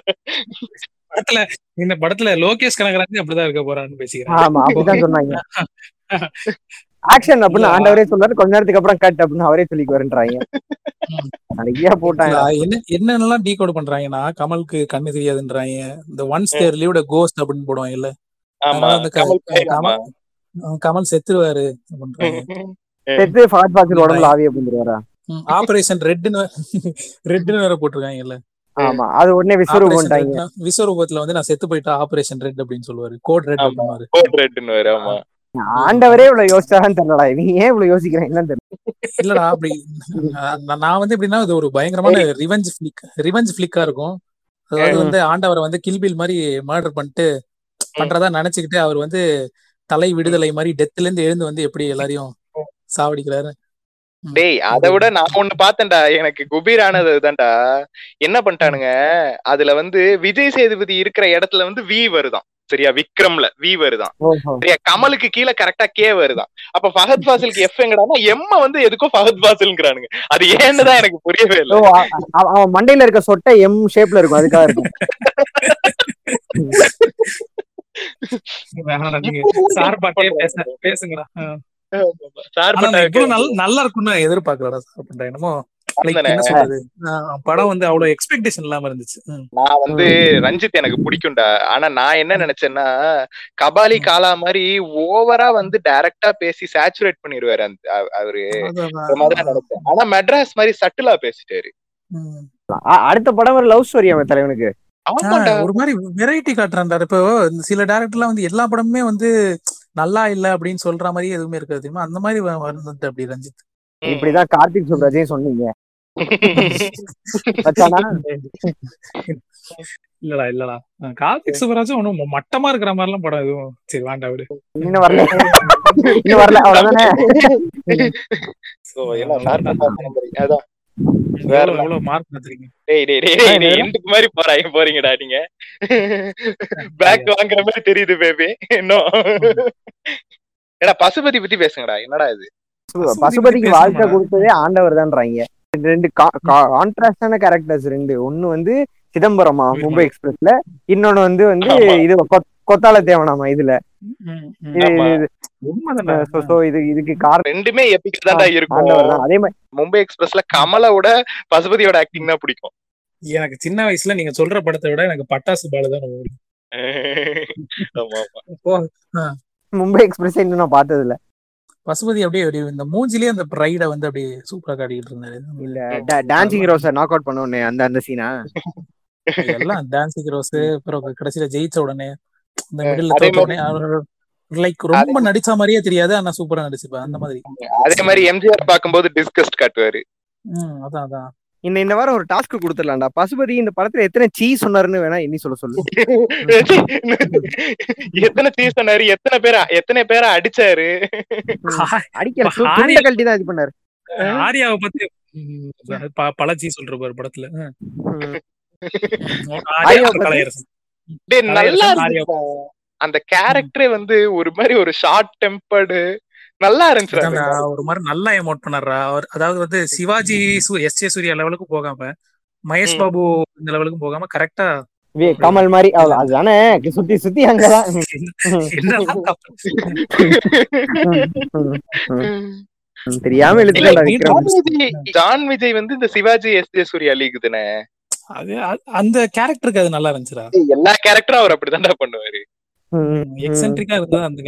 S7: படத்துல இந்த படத்துல லோகேஷ் கனகராஜ் அப்படிதான் இருக்க போறான்னு பேசிக்கிறேன்
S5: ஆமா அப்படிதான் சொன்னாங்க. ஆக்ஷன் அப்படின்னு ஆண்டவரே சொல்றாரு கொஞ்ச நேரத்துக்கு அப்புறம் கட் அப்படின்னு அவரே சொல்லிக்கு வரன்றாங்க நிறைய போட்டாங்க.
S2: என்ன என்னென்னலாம் டீகோட் பண்றாங்கன்னா கமலுக்கு கண்ணு தெரியாதுன்றாங்க. இந்த ஒன்ஸ் தேர் லீவ்ட கோஸ்ட் அப்படின்னு போடுவாங்க இல்ல
S4: கமல்
S2: செத்துருவாரு
S5: செத்து ஃபாட் பாக்ஸ் உடம்புல ஆவி அப்படிங்கிறாரா
S2: ஆபரேஷன் ரெட்னு ரெட்னு வேற போட்டிருக்காங்கல்ல.
S5: ஆமா அது உடனே விஸ்வரூபம்
S2: Operation
S5: பண்ணிட்டாங்க
S2: Redனா, விஸ்வரூபத்துல வந்து நான் செத்து போயிட்டா ஆபரேஷன் ரெட் அப்படின்னு சொல்லுவாரு. கோட் ரெட்
S4: ஆமா.
S2: அப்படின்னுவாரு.
S4: கோட் ரெட்னு வேற ஆமா.
S5: ஆண்டவரே இவ்வளவு யோசிச்சாரான்னு தெரியலடா. இவங்க ஏன் இவ்வளவு யோசிக்கிறாங்கன்னு தெரியல.
S2: இல்லடா அப்படி நான் நான் வந்து எப்படின்னா இது ஒரு பயங்கரமான ரிவெஞ்ச் ஃபிளிக் ரிவெஞ்ச் ஃபிளிக்கா இருக்கும். அதாவது வந்து ஆண்டவரை வந்து கில்பில் மாதிரி மர்டர் பண்ணிட்டு பண்றதா நினைச்சுக்கிட்டு அவர் வந்து தலை விடுதலை மாதிரி டெத்ல இருந்து எழுந்து வந்து எப்படி எல்லாரையும் சாவடிக்கிறாரு.
S4: டேய் அதை விட நான் ஒண்ணு பார்த்தேன்டா. எனக்கு குபீரானது தான்டா என்ன பண்ணிட்டானுங்க? அதுல வந்து விஜய் சேதுபதி இருக்கிற இடத்துல வந்து வி வருதாம் சரியா? விக்ரம்ல வி வருதாம்
S5: ஓஹோ.
S4: சரியா? கமலுக்கு கீழே கரெக்டா கே வருதாம் அப்ப ஃபஹத் ஃபாசிலுக்கு எஃப் எங்கடானா எம்ம வந்து எதுக்கோ ஃபஹத் ஃபாசில்ங்கிறானுங்க. அது ஏன்னு தான் எனக்கு புரியவே இல்லை.
S5: அவன் மண்டையில இருக்க சொட்டை எம் ஷேப்ல இருக்கும். அதுக்காக இருக்கும்.
S7: சார் பாட்டே பேச நல்ல இருக்கும்னு எதிர்பார்க்கலடா என்னமோ படம் வந்து அவ்வளவு எக்ஸ்பெக்டேஷன் இல்லாம இருந்துச்சு.
S4: நான் வந்து ரஞ்சித் எனக்கு பிடிக்கும்டா. ஆனா நான் என்ன நினைச்சேன்னா கபாலி காலா மாதிரி ஓவரா வந்து டைரக்டா பேசி சேச்சுரேட் பண்ணிடுவாரு அந்த அவ- அவரு. நினைச்சேன் ஆனா மெட்ராஸ் மாதிரி சட்டிலா பேசிட்டாரு.
S5: அடுத்த படம் ஒரு லவ் ஸ்டோரி அவன் தலைவனுக்கு.
S2: ஒரு மாதிரி வெரைட்டி காட்டுறான்டா. இப்போ இந்த சில டேரக்டர்லாம் வந்து எல்லா படமுமே வந்து நல்லா இல்ல அப்படின்னு சொல்ற மாதிரி எதுவுமே இருக்காது தெரியுமா? அந்த மாதிரி வ- வருது அப்படி ரஞ்சித்.
S5: இப்படிதான் கார்த்திக் சுப்ராஜையும் சொன்னீங்க.
S7: இல்லடா இல்லடா. கார்த்திக் சுப்பராஜும் ஒண்ணும் மட்டமா இருக்கிற மாதிரி எல்லாம் படம் எதுவும் சரி வேண்டாம் விடு.
S5: இன்னும் வரல. இன்னும் வரல அவ்வளவுதானே?
S4: வேற
S7: எவ்வளவு
S4: என்ன?
S7: எவ்வளவு மார்க் பாத்துறீங்க
S4: டேய் டேய் டேய் டேய், டேய் எண்டுக்கு மாதிரி போறாங்க போறீங்கடா நீங்க. பேக் வாங்குற மாதிரி தெரியுது பேபி இன்னும். ஏடா பசுபதி பத்தி பேசுங்கடா. என்னடா இது?
S5: பசுபதிக்கு
S7: பேச
S5: வாழ்க்கை. கொடுத்ததே ஆண்டவர் தான்றாங்க ரெண்டு கான்ட்ராஸ்டான கேரக்டர்ஸ் ரெண்டு. ஒண்ணு வந்து சிதம்பரமா மும்பை எக்ஸ்பிரஸ்ல இன்னொன்னு வந்து வந்து. இது கொத்தால தேவனாமா இதுல.
S4: ரெண்டுமே எபிக் தான்டா இருக்கும்.
S5: தான் அதே மாதிரி
S4: மும்பை எக்ஸ்பிரஸ்ல கமலோட பசுபதியோட ஆக்டிங் தான் பிடிக்கும்.
S7: எனக்கு சின்ன வயசுல நீங்க சொல்ற படத்தை விட எனக்கு பட்டாசு பாலு தான்
S5: மும்பை எக்ஸ்பிரஸ் இன்னும் நான் பார்த்தது இல்ல
S2: பசுபதி அப்படியே இந்த மூஞ்சிலேயே அந்த ரைட வந்து அப்படியே சூப்பரா காட்டிட்டு இருந்தாரு.
S5: இல்ல டான்சிங் ரோஸ நாக் அவுட் பண்ண உடனே அந்த அந்த சீனா
S2: எல்லாம் டான்ஸிங் ரோஸ் அப்புறம் கடைசியில ஜெயிச்ச உடனே இந்த மிடில் உடனே லைக் ரொம்ப நடிச்ச மாதிரியே தெரியாது ஆனா சூப்பரா நடிச்சுப்பேன் அந்த மாதிரி.
S4: அதே மாதிரி எம்ஜிஆர் பார்க்கும்போது டிஸ்கஸ்ட் காட்டுவாரு.
S2: ம் அதான் அதான்.
S5: இந்த இந்த வாரம் ஒரு டாஸ்க் கொடுத்துடலாம்டா. பசுபதி இந்த படத்துல எத்தனை சீ சொன்னாருன்னு வேணா எண்ணி சொல்ல சொல்லு.
S4: எத்தனை சீஸ் சொன்னாரு எத்தனை பேரை எத்தனை பேரை அடிச்சாரு?
S5: அடிக்கல. கழட்டி தான் இது பண்ணாரு.
S7: ஆரியாவை பத்தி ம், ப- பழச்சி சொல்ற பாரு படத்துல.
S4: நல்லா. அந்த கேரக்டரே வந்து ஒரு மாதிரி ஒரு ஷார்ட் டெம்பர்டு நல்லா இருந்துச்சு
S2: ஒரு மாதிரி நல்லா எமோட் பண்ணாரா அவர் அதாவது வந்து சிவாஜி எஸ். ஏ சூர்யா லெவலுக்கு போகாம மகேஷ். பாபு இந்த லெவலுக்கும் போகாம கரெக்டா
S5: கமல் மாதிரி அதுதானே சுத்தி சுத்தி அங்கதான். தெரியாம
S4: ஜான் விஜய் வந்து இந்த சிவாஜி எஸ். ஜே. சூர்யா லீக் தானே
S2: அது அந்த கேரக்டருக்கு அது நல்லா இருந்துச்சுடா.
S4: எல்லா கேரக்டரும் அவர் அப்படிதான்டா பண்ணுவாரு.
S2: எக்ஸென்ட்ரிக்கா இருந்தது அந்த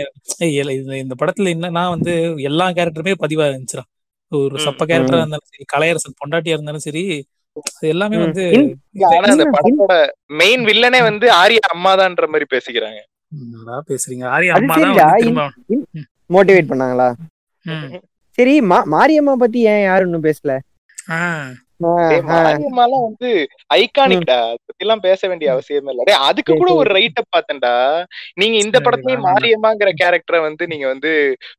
S2: இந்த படத்துல என்னன்னா வந்து எல்லா கேரக்டருமே பதிவா இருந்துச்சுடா. ஒரு சப்ப கேரக்டரா இருந்தாலும் சரி கலையரசன் பொண்டாட்டியா இருந்தாலும் சரி அது எல்லாமே. வந்து
S4: ஆனா அந்த படத்தோட மெயின் வில்லனே வந்து ஆர்யா அம்மாதான்ற மாதிரி பேசிக்கிறாங்க.
S2: என்னடா பேசுறீங்க? ஆரியா அம்மா
S5: மோட்டிவேட் பண்ணாங்களா. சரி மா மாரியம்மா பத்தி ஏன் யாரும் இன்னும் பேசல.
S4: மாரியம்மாலாம் வந்து ஐகானிக்டா அதை பத்தி எல்லாம் பேச வேண்டிய அவசியமே இல்ல. அதுக்கு கூட ஒரு ரைட் அப் பார்த்தேன்டா நீங்க இந்த படத்துலயும். மாரியம்மாங்கிற கேரக்டரை வந்து நீங்க வந்து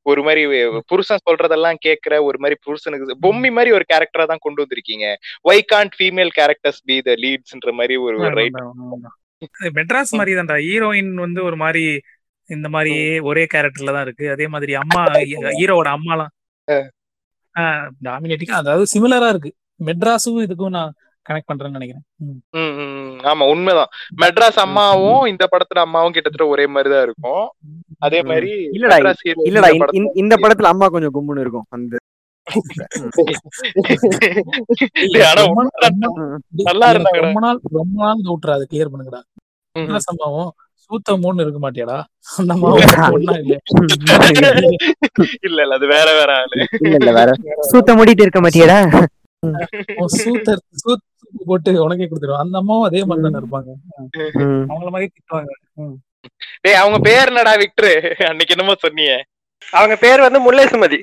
S4: ஒரு மாதிரி புருஷன் சொல்றதெல்லாம் கேக்குற ஒரு மாதிரி புருஷனுக்கு பொம்மி மாதிரி ஒரு கேரக்டரா தான் கொண்டு வந்திருக்கீங்க. Why can't female characters be the லீட்ஸ்ன்ற மாதிரி ஒரு ரைட்
S2: மெட்ராஸ் மாதிரி தான்டா ஹீரோயின் வந்து ஒரு மாதிரி இந்த மாதிரி ஒரே கேரக்டர்ல தான் இருக்கு. அதே மாதிரி அம்மா ஹீரோவோட அம்மாலாம். டாமினேட்டிங் அதாவது சிமிலரா இருக்கு. மெட்ராஸும் இதுக்கும் நான் கனெக்ட் பண்றேன்னு நினைக்கிறேன்.
S4: ஆமா உண்மைதான். மெட்ராஸ் அம்மாவும் இந்த படத்துல அம்மாவும் கிட்டத்தட்ட ஒரே மாதிரிதான் இருக்கும். அதே. மாதிரி
S5: இல்லடா, இல்லடா
S4: இந்த
S5: படத்துல அம்மா கொஞ்சம் கும்முன்னு இருக்கும். அந்த
S4: நல்லா இருந்தாங்கடா.
S2: ரொம்ப நாள் ரொம்ப நாள் டவுட்ரா அது கிளியர் பண்ணுங்கடா. என்ன சம்பவம் சூத்தமோன்னு இருக்க மாட்டியாடா. அந்த இல்ல.
S4: இல்ல இல்ல அது வேற வேற ஆளு.
S5: இல்ல இல்ல வேற. சூத்த மூடிட்டு இருக்க மாட்டியடா?
S2: சூத்தர் சூத் போட்டு உனக்கே கொடுத்துருவான் அந்த அம்மாவும் அதே மாதிரி தானே இருப்பாங்க. அவங்கள மாதிரி திட்டுவாங்க.
S4: டேய் அவங்க பேர் என்னடா விக்டரு? அன்னைக்கு என்னமோ சொன்னீங்க
S8: அவங்க பேர் வந்து முல்லை சுமதி.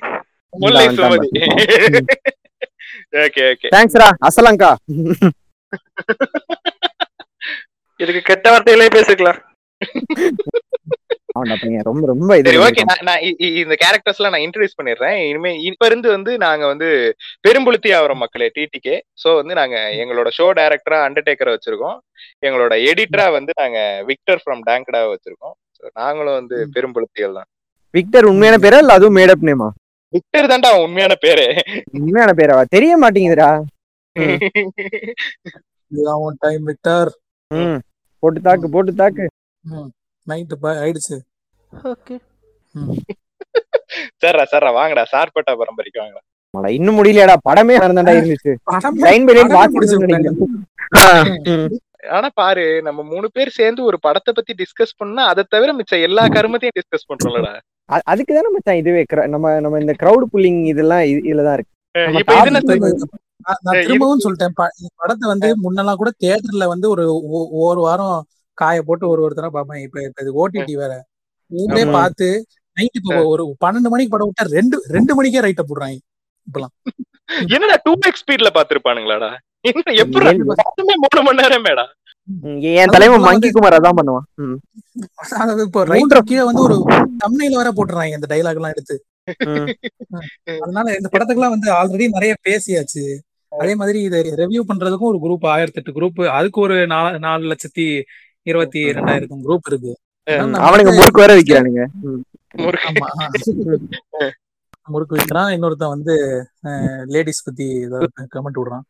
S4: முல்லை சுமதி. Okay okay.
S5: தேங்க்ஸ்ரா அசலங்கா.
S8: இதுக்கு கெட்ட வார்த்தைகளே பேசிக்கலாம்.
S5: ரொம்ப ரொம்ப இது
S4: சரி ஓகே நான் இந்த கேரக்டர்ஸ் எல்லாம் நான் இன்ட்ரடியூஸ் பண்ணிடுறேன். இனிமே இப்ப இருந்து வந்து நாங்க வந்து பெரும்புளுத்தி ஆகிறோம் மக்களே டிடிகே சோ வந்து நாங்க எங்களோட ஷோ டைரக்டரா அண்டர்டேக்கரை வச்சிருக்கோம். எங்களோட எடிட்டரா வந்து நாங்க விக்டர் ஃப்ரம் டேங்கடா வச்சிருக்கோம். நாங்களும் வந்து பெரும்புளுத்திகள் தான்.
S5: விக்டர் உண்மையான பேரா இல்ல அதுவும் மேடப் நேமா
S4: விக்டர் தான்டா அவன் உண்மையான பேரு.
S5: உண்மையான பேராவா தெரிய மாட்டேங்குதுடா.
S2: டைம் விக்டர்
S5: ம். போட்டு தாக்கு போட்டு தாக்கு.
S2: நைட்டு ஆயிடுச்சு.
S8: ஓகே.
S4: சரிடா சரிடா வாங்கடா சார்பட்டா பரம்பரைக்கு வாங்கடா.
S5: இன்னும் முடியலையாடா படமே நடந்தாண்டா இருந்துச்சு.
S4: ஆனா பாரு நம்ம மூணு பேர் சேர்ந்து ஒரு படத்தை பத்தி டிஸ்கஸ் பண்ணா அதை தவிர மிச்ச எல்லா கருமத்தையும் டிஸ்கஸ் பண்றோம்லடா.
S5: அதுக்கு தானே மச்சான் இதுவே நம்ம நம்ம இந்த கிரவுட் புல்லிங் இதெல்லாம் இது- இதுலதான் இருக்கு?
S2: நான் திரும்பவும் சொல்லிட்டேன் படத்தை வந்து முன்னெல்லாம் கூட தியேட்டர்ல வந்து ஒரு ஒ- ஒரு வாரம் காய போட்டு ஒரு ஒருத்தரா பார்ப்பேன் இப்ப இப்ப இது ஓடிடி வேற. ஊரே. பார்த்து நைட் இப்போ ஒரு பன்னெண்டு மணிக்கு படம் விட்டா ரெண்டு ரெண்டு மணிக்கே ரைட்ட போடுறாங்க இப்பெல்லாம்.
S4: என்னடா டூ எக்ஸ் ஸ்பீட்ல பாத்துருப்பானுங்களாடா? எப்படி மூணு மணி நேரம் மேடா
S5: என் தலைவன் மங்கி குமார் அதான் பண்ணுவான்.
S2: இப்போ ரைட் கீழே வந்து ஒரு தம்னையில வேற போட்டுறாங்க இந்த டைலாக் எல்லாம் எடுத்து. அதனால இந்த படத்துக்குலாம் வந்து ஆல்ரெடி நிறைய பேசியாச்சு. அதே மாதிரி இதை ரெவ்யூ பண்றதுக்கும் ஒரு குரூப் ஆயிரத்தி எட்டு குரூப் அதுக்கு ஒரு நாலு நாலு லட்சத்தி இருபத்தி ரெண்டாயிரம் குரூப் இருக்கு. வந்து-
S5: முறுக்கு வேற விக்கிறானுங்க
S2: ஆமா முறுக்கு வைக்கிறான். இன்னொருத்தன் வந்து லேடிஸ் பத்தி ஏதாவது கமெண்ட் விடுறான்.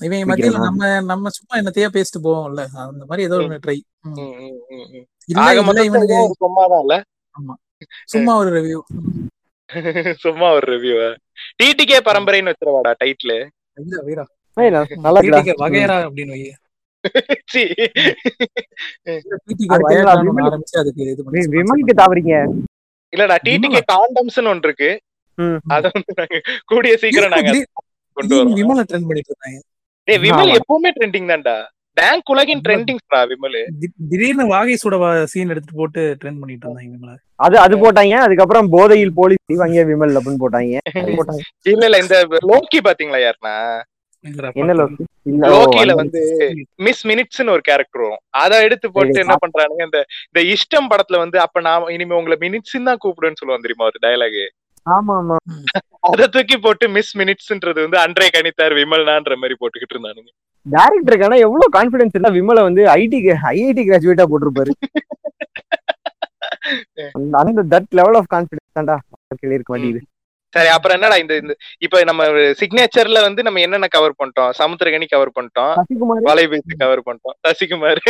S2: இவன் மத்தியில? நம்ம நம்ம சும்மா என்னத்தையா பேசிட்டு போவோம்ல. அந்த மாதிரி ஏதோ ஒண்ணு ட்ரை. இல்ல இல்ல
S4: ஒரு சும்மாதான்ல?
S2: சும்மா ஒரு ரிவ்யூ
S4: சும்மா ஒரு ரிவ்யூ டிடிகே பரம்பரைன்னு வச்சிருவாடா டைட்டில்
S2: வீரா. வீரா வகையரா அப்படின்னு
S4: இல்லடா டிடிகே காண்டம்ஸ்னு ஒன்று இருக்கு.
S5: ம்.
S4: அத வந்து நாங்க கூடிய சீக்கிரம் நாங்க கொண்டு வரோம்
S2: விமல ட்ரெண்ட் பண்ணிட்டு இருந்தாங்க.
S4: டேய் விமல். எப்பவுமே ட்ரெண்டிங் தான்டா. பேங்க் உலகின் ட்ரெண்டிங்டா விமல்?
S2: திடீர்னு வாகை சுட சீன் எடுத்துட்டு போட்டு ட்ரெண்ட் பண்ணிட்டு இருந்தாங்க விமல.
S5: அது அது போட்டாங்க. அதுக்கப்புறம் போதையில் போலீஸ் வாங்கிய விமல் அப்படின்னு போட்டாங்க.
S4: இல்ல இல்ல இந்த லோக்கி பாத்தீங்களா யாருன்னா? லோக்கில வந்து மிஸ் மினிட்ஸ்னு ஒரு கேரக்டர் வரும். அத எடுத்து போட்டு என்ன பண்றானுங்க இந்த இந்த இஷ்டம் படத்துல வந்து அப்ப நான் இனிமே உங்களை மினிட்ஸ் தான் கூப்பிடுன்னு சொல்லுவான் தெரியுமா ஒரு டயலாக்
S5: ஆமா ஆமா
S4: அத தூக்கி போட்டு மிஸ் மினிட்ஸ்ன்றது வந்து அன்றே கணித்தார் விமல்னான்ற மாதிரி போட்டுக்கிட்டு இருந்தானுங்க.
S5: டேரக்டருக்கு ஆனா எவ்வளவு கான்பிடன்ஸ் இருந்தா விமலை வந்து ஐடி ஐஐடி கிராஜுவேட்டா போட்டிருப்பாரு. அந்த- அந்த தட் லெவல் ஆஃப் கான்பிடன்ஸ் தான்டா வாழ்க்கையில இருக்க மாட்டேங்குது
S4: சரி அப்புறம் என்னடா இந்த இந்த இப்ப நம்ம சிக்னேச்சர்ல வந்து நம்ம என்னென்ன கவர் பண்ணிட்டோம்? சமுத்திரகனி கவர் பண்ணிட்டோம். வலைபேசி கவர் பண்ணிட்டோம். சசிகுமார்.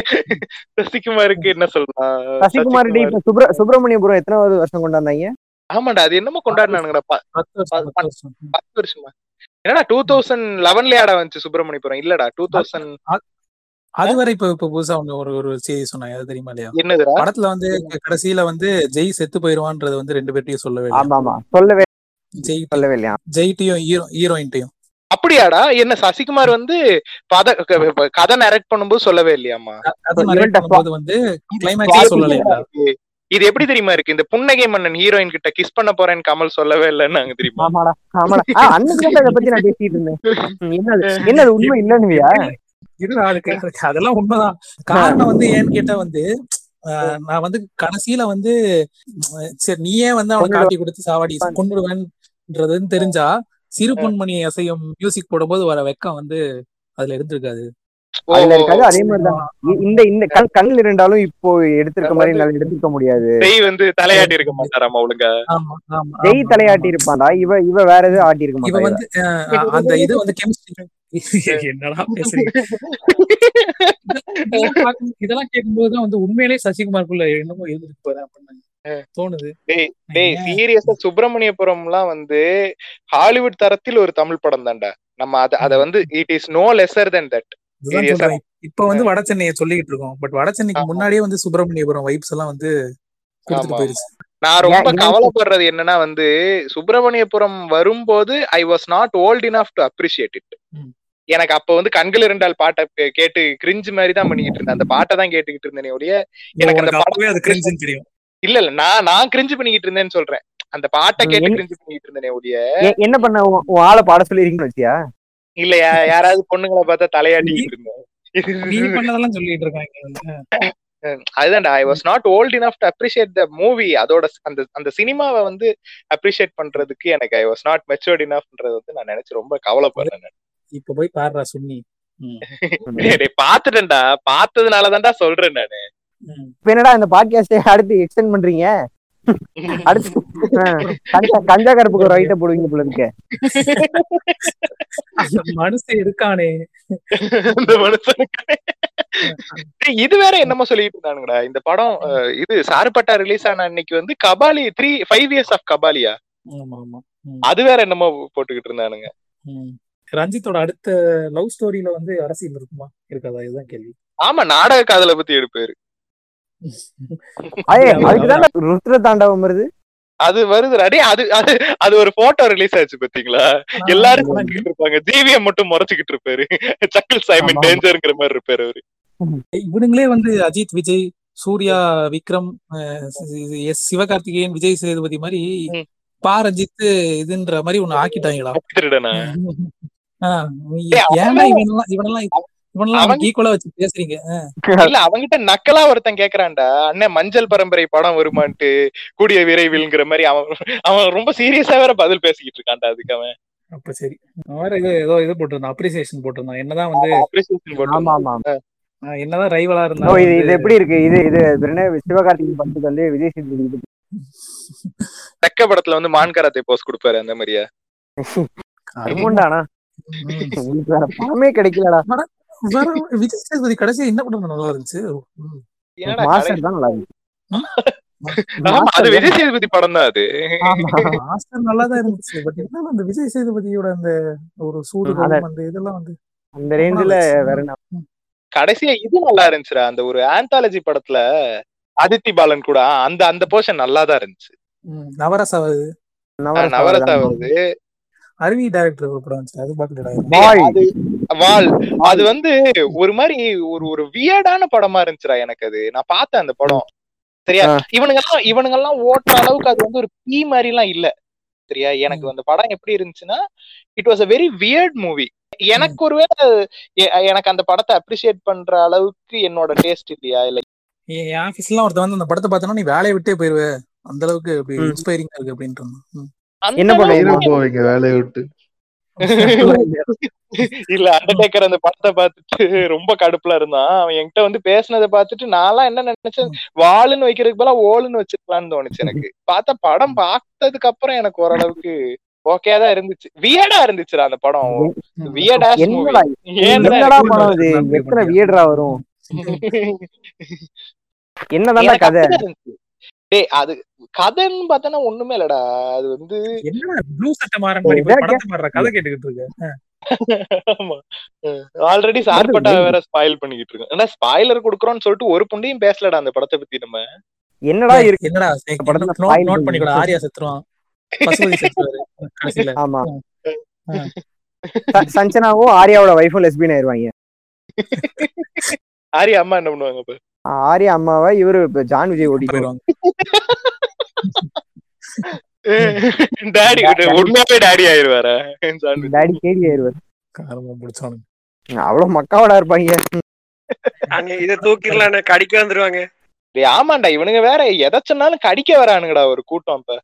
S4: சசிகுமாருக்கு என்ன சொல்லலாம்?
S5: சசிகுமார் இப்ப சுப்ர சுப்பிரமணியபுரம் எத்தனாவது வருஷம் கொண்டாந்தாங்க
S4: ஆமாடா அது என்னமோ கொண்டாடினானுங்கடா.
S2: பத்து வருஷம்
S4: என்னடா டூ தௌசண்ட் லெவன்லயாடா வந்துச்சு சுப்பிரமணியபுரம் இல்லடா டூ தௌசண்ட்
S2: அது வரை இப்ப இப்ப புதுசா ஒண்ணு ஒரு ஒரு செய்தி சொன்னாங்க. அது தெரியுமா இல்லையா? படத்துல வந்து கடைசியில வந்து ஜெய் செத்து போயிருவான்றது வந்து ரெண்டு பேர்ட்டையும் சொல்லவே
S5: ஆமா ஆமா. சொல்லவே சொல்லவே இல்லையா
S2: ஜெய்ட்டையும் ஹீரோ ஹீரோயின்ட்டையும்.
S4: அப்படியாடா? என்ன சசிகுமார் வந்து பத கதை நரேட் பண்ணும்போது சொல்லவே இல்லையாமா
S2: வந்து கிளைமேக்ஸே சொல்லலையா?
S4: இது எப்படி தெரியுமா இருக்கு? இந்த புன்னகை மன்னன் ஹீரோயின் கிட்ட கிஸ் பண்ண போறேன்னு கமல் சொல்லவே இல்லைன்னாங்க தெரியுமா?
S5: ஆமாடா ஆமாடா. ஆ, அன்னைக்கு பத்தி நான் பேசிட்டு இருந்தேன். என்னது? உண்மை இல்லன்னுவியா?
S2: அதெல்லாம் உண்மைதான். காரணம் வந்து ஏன்னு கேட்டா வந்து ஆஹ், நான் வந்து கடைசியில வந்து சரி நீயே வந்து அவனை காட்டி கொடுத்து சாவாடி கொண்டுடுவேன்றதுன்னு தெரிஞ்சா சிறு பொன்மணி அசையும் மியூசிக் போடும்போது வர வெக்கம் வந்து அதுல இருந்திருக்காது.
S5: அதுல இருக்காது. அதே மாதிரிதான். இந்த இந்த கண் கண்ணில் இருந்தாலும் இப்போ எடுத்திருக்க மாதிரி என்னால எடுத்திருக்க முடியாது.
S4: ஜெய் வந்து தலையாட்டி இருக்க மாட்டாராமா ஒழுங்கா?
S2: ஆமா ஆமா
S5: ஜெய் தலையாட்டி
S2: ஆமா.
S5: இருப்பான்டா. இவ இவ வேற எதுவும் ஆட்டி இருக்க மாட்டா
S2: வந்து அந்த இது வந்து கெமிஸ்ட்ரி என்னடா பேசுறீங்க? இதெல்லாம் கேட்கும்போது தான் வந்து உண்மையிலேயே சசிகுமாருக்குள்ள என்னமோ எழுதிட்டு போறேன் அப்படின்னு தோணுது.
S4: டேய் சீரியஸா சுப்பிரமணியபுரம்லாம் வந்து ஹாலிவுட் தரத்தில் ஒரு தமிழ் படம் தான்டா. நம்ம அத அத வந்து it is no lesser then that
S2: இப்ப வந்து வட சென்னையை சொல்லிட்டு இருக்கோம். பட் வட சென்னைக்கு. முன்னாடியே வந்து சுப்பிரமணியபுரம் வைப்ஸ் எல்லாம் வந்து கொடுத்துட்டு
S4: ஆமா,
S2: போயிருச்சு.
S4: நான் ரொம்ப கவலைப்படுறது என்னன்னா வந்து சுப்பிரமணியபுரம் வரும்போது I was not old enough to appreciate it. எனக்கு அப்ப வந்து கண்கள் இரண்டால் பாட்டை கேட்டு கிரிஞ்சு மாதிரி தான் பண்ணிக்கிட்டு இருந்தேன். அந்த பாட்டை தான் கேட்டுக்கிட்டு இருந்தேனே ஒழிய எனக்கு அந்த படம்
S7: அது கிரிஞ்சுன்னு தெரியும்.
S4: இல்ல இல்ல. நான் நான் கிரிஞ்சு பண்ணிக்கிட்டு இருந்தேன்னு சொல்றேன். அந்த பாட்டை கேட்டு கிரிஞ்சு பண்ணிக்கிட்டு இருந்தேனே ஒழிய.
S5: எ- என்ன பண்ண? உன் ஆளை பாட சொல்லிருக்கீங்கன்னு வச்சியா?
S4: இல்ல யாராவது பொண்ணுங்களை பார்த்தா தலையாட்டிக்கிட்டு இருந்தேன்.
S2: நீ பண்ணதெல்லாம் சொல்லிட்டு இருக்காங்க.
S4: அதுதான்டா I was not old enough to appreciate the movie அதோட அந்த அந்த சினிமாவை வந்து அப்ரிஷியேட் பண்றதுக்கு எனக்கு ஐ வாஸ் நாட் மெச்சூர்ட் இனஃப்ன்றது வந்து நான் நினைச்சு ரொம்ப கவலைப்படுறேன்.
S2: இப்ப போய் பாடுறா சுன்னி
S4: பாத்துட்டேன்டா. பார்த்ததுனால தான்டா சொல்றேன் நானு.
S5: இப்ப என்னடா இந்த பாட்காஸ்டை அடுத்து எக்ஸ்டெண்ட் பண்றீங்க? அடுத்து கஞ்சா கருப்புக்கு ரைட்ட போடுவீங்க போல இருக்கு.
S2: மனுஷன் இருக்கானே.
S4: இந்த மனுஷனுக்கு டேய், இது வேற என்னமோ சொல்லிட்டு இருந்தானுங்கடா. இந்த படம் இது சாருப்பட்டா ரிலீஸ் ஆன அன்னைக்கு வந்து Kabali three five years of கபாலியா?
S2: ஆமா ஆமா ம்,
S4: அது வேற என்னமோ போட்டுக்கிட்டு இருந்தானுங்க.
S2: ரஞ்சித்தோட அடுத்த லவ் ஸ்டோரியில வந்து அரசியல் இருக்குமா? இருக்காதா? இதுதான் கேள்வி.
S4: ஆமா நாடக காதலை பத்தி எடுப்பாரு.
S5: அதுக்குதான் ருத்ர தாண்டவம் வருது.
S4: அது வருது டேய் அது அது அது ஒரு போட்டோ ரிலீஸ் ஆச்சு பாத்தீங்களா? எல்லாரும் இருப்பாங்க. ஜிவிஎம் மட்டும் முறைச்சுக்கிட்டு இருப்பாரு. சக்கில் சைமன். டேஞ்சர்ங்கிற மாதிரி இருப்பாரு அவரு.
S2: இவனுங்களே வந்து அஜித் விஜய் சூர்யா விக்ரம் எஸ் சிவகார்த்திகேயன் விஜய் சேதுபதி மாதிரி
S4: ம்.
S2: பா ரஞ்சித் இதுன்ற மாதிரி ஒண்ணு ஆக்கிட்டாங்களா? ஏன்டா இவனெல்லாம் இவனெல்லாம்
S4: இல்ல அவங்கிட்ட நக்கலா ஒருத்தன் கேக்குறான்டா. அண்ணன் மஞ்சள் பரம்பரை படம் வருமான்ட்டு கூடிய விரைவில்ங்கிற மாதிரி அவன் அவன் ரொம்ப சீரியஸா வேற பதில் பேசிக்கிட்டு இருக்கான்டா அதுக்கு அவன்.
S2: அப்ப சரி. வேற ஏதோ ஏதோ இது போட்டிருந்தான் அப்ரிசியேஷன் போட்டிருந்தான். என்னதான் வந்து என்னதான் ரைவலா
S5: ஓ
S2: இருந்தாலும்
S5: இது இது எப்படி இருக்கு? இது இது இது சிவகார்த்திகேயன் படத்துக்கு வந்து விஜய் சேதுபதி இது
S4: தக்க படத்துல வந்து மான் கராத்தே போஸ் கொடுப்பாரு அந்த மாதிரியா?
S5: கிடைக்கலடா.
S2: வேற விஜய் சேதுபதி கடைசியா என்ன படம் நல்லா இருந்துச்சு.
S5: நல்லா
S4: அது விஜய் சேதுபதி படம் தான் அது.
S2: மாஸ்டர் நல்லா தான் இருந்துச்சு. பட் இருந்தாலும் அந்த விஜய் சேதுபதியோட அந்த ஒரு சூடு அந்த இதெல்லாம் வந்து
S5: அந்த ரேஞ்சில வேற என்ன?
S4: கடைசியா இது நல்லா இருந்துச்சுடா. அந்த ஒரு ஆந்தாலஜி படத்துல அதித்தி பாலன் கூட அந்த அந்த போர்ஷன் நல்லா தான் இருந்துச்சு.
S2: ம், நவரசா வருது.
S5: நவரச.
S4: வருது.
S2: அருவி டைரக்டர் ஒரு படம் வந்துச்சு. அது பாத்துடா
S4: வால். அது வந்து ஒரு மாதிரி ஒரு ஒரு வியர்டான படமா இருந்துச்சுடா எனக்கு அது. நான் பார்த்தேன் அந்த படம். சரியா. இவனுங்க எல்லாம் இவனுங்க எல்லாம் ஓட்டுற அளவுக்கு அது வந்து ஒரு பீ மாதிரி எல்லாம் இல்ல. சரியா? எனக்கு அந்த படம் எப்படி இருந்துச்சுன்னா it was a very weird movie எனக்கு ஒருவேளை எனக்கு அந்த படத்தை அப்ரிசியேட் பண்ற அளவுக்கு என்னோட டேஸ்ட் இல்லையா? இல்ல
S2: என் ஆபீஸ்லாம் ஒருத்தன் வந்து அந்த படத்தை பார்த்தோன்னா நீ வேலையை விட்டே போயிருவே. அந்த அளவுக்கு. இன்ஸ்பைரிங்கா இருக்கு அப்படின்ட்டு
S5: என்ன
S6: போவீங்க வேலையை விட்டு?
S4: இல்ல அண்டர்டேக்கர் அந்த படத்தை பார்த்துட்டு ரொம்ப கடுப்புல இருந்தான். அவன் என்கிட்ட வந்து பேசுனதை பார்த்துட்டு நான்லாம் என்ன நினைச்சேன்? வாளுன்னு வைக்கிறதுக்கு பதிலா ஓலுன்னு வச்சிருக்கலாம்னு தோணுச்சு எனக்கு. பார்த்தா படம் பார்த்ததுக்கு அப்புறம் எனக்கு ஓரளவுக்கு ஓகே தான் இருந்துச்சு. வியடா இருந்துச்சுடா அந்த படம். வியடா
S5: என்னடா படம் இது? எத்தனை வரும்? கதை.
S4: டேய் அது கதைன்னு பார்த்தனா ஒண்ணுமே இல்லடா. அது வந்து
S7: என்னடா ப்ளூ சட்டை மாறன் மாதிரி படத்தை மாறுற கதை கேட்டுக்கிட்டு இருக்க?
S4: ஆமா. ஆல்ரெடி சார்பட்டா வேற ஸ்பாயில் பண்ணிக்கிட்டு இருக்கோம். ஏன்னா ஸ்பாயிலர் குடுக்குறோம்னு சொல்லிட்டு ஒரு புண்டையும் பேசலடா அந்த படத்தை பத்தி நம்ம.
S5: என்னடா இருக்கு?
S2: என்னடா
S5: படத்துல
S2: நோட் பண்ணிக்கூட. ஆரியா செத்துருவான்.
S5: ஆமா. சஞ்சனாவும் ஆர்யாவோட ஒய்ஃபும் லெஸ்பியன் ஆயிருவாங்க.
S4: ஆரியா அம்மா என்ன பண்ணுவாங்க
S5: ஆர்யா அம்மாவை இவரு இப்ப ஜான் விஜய் ஓட்டிட்டு
S2: போயிடுவாங்க
S4: டாடி உண்மையாவே டாடி ஆயிருவாரா?
S5: டாடி கேடி ஆயிருவாரு.
S2: காரமா பிடிச்சானுங்க
S5: அவ்வளவு மக்காவோட இருப்பாங்க.
S8: அங்க இதை தூக்கிடலான்னு கடிக்க வந்துருவாங்க.
S4: ஆமாண்டா இவனுங்க வேற எதை சொன்னாலும் கடிக்க வரானுங்கடா ஒரு கூட்டம் இப்ப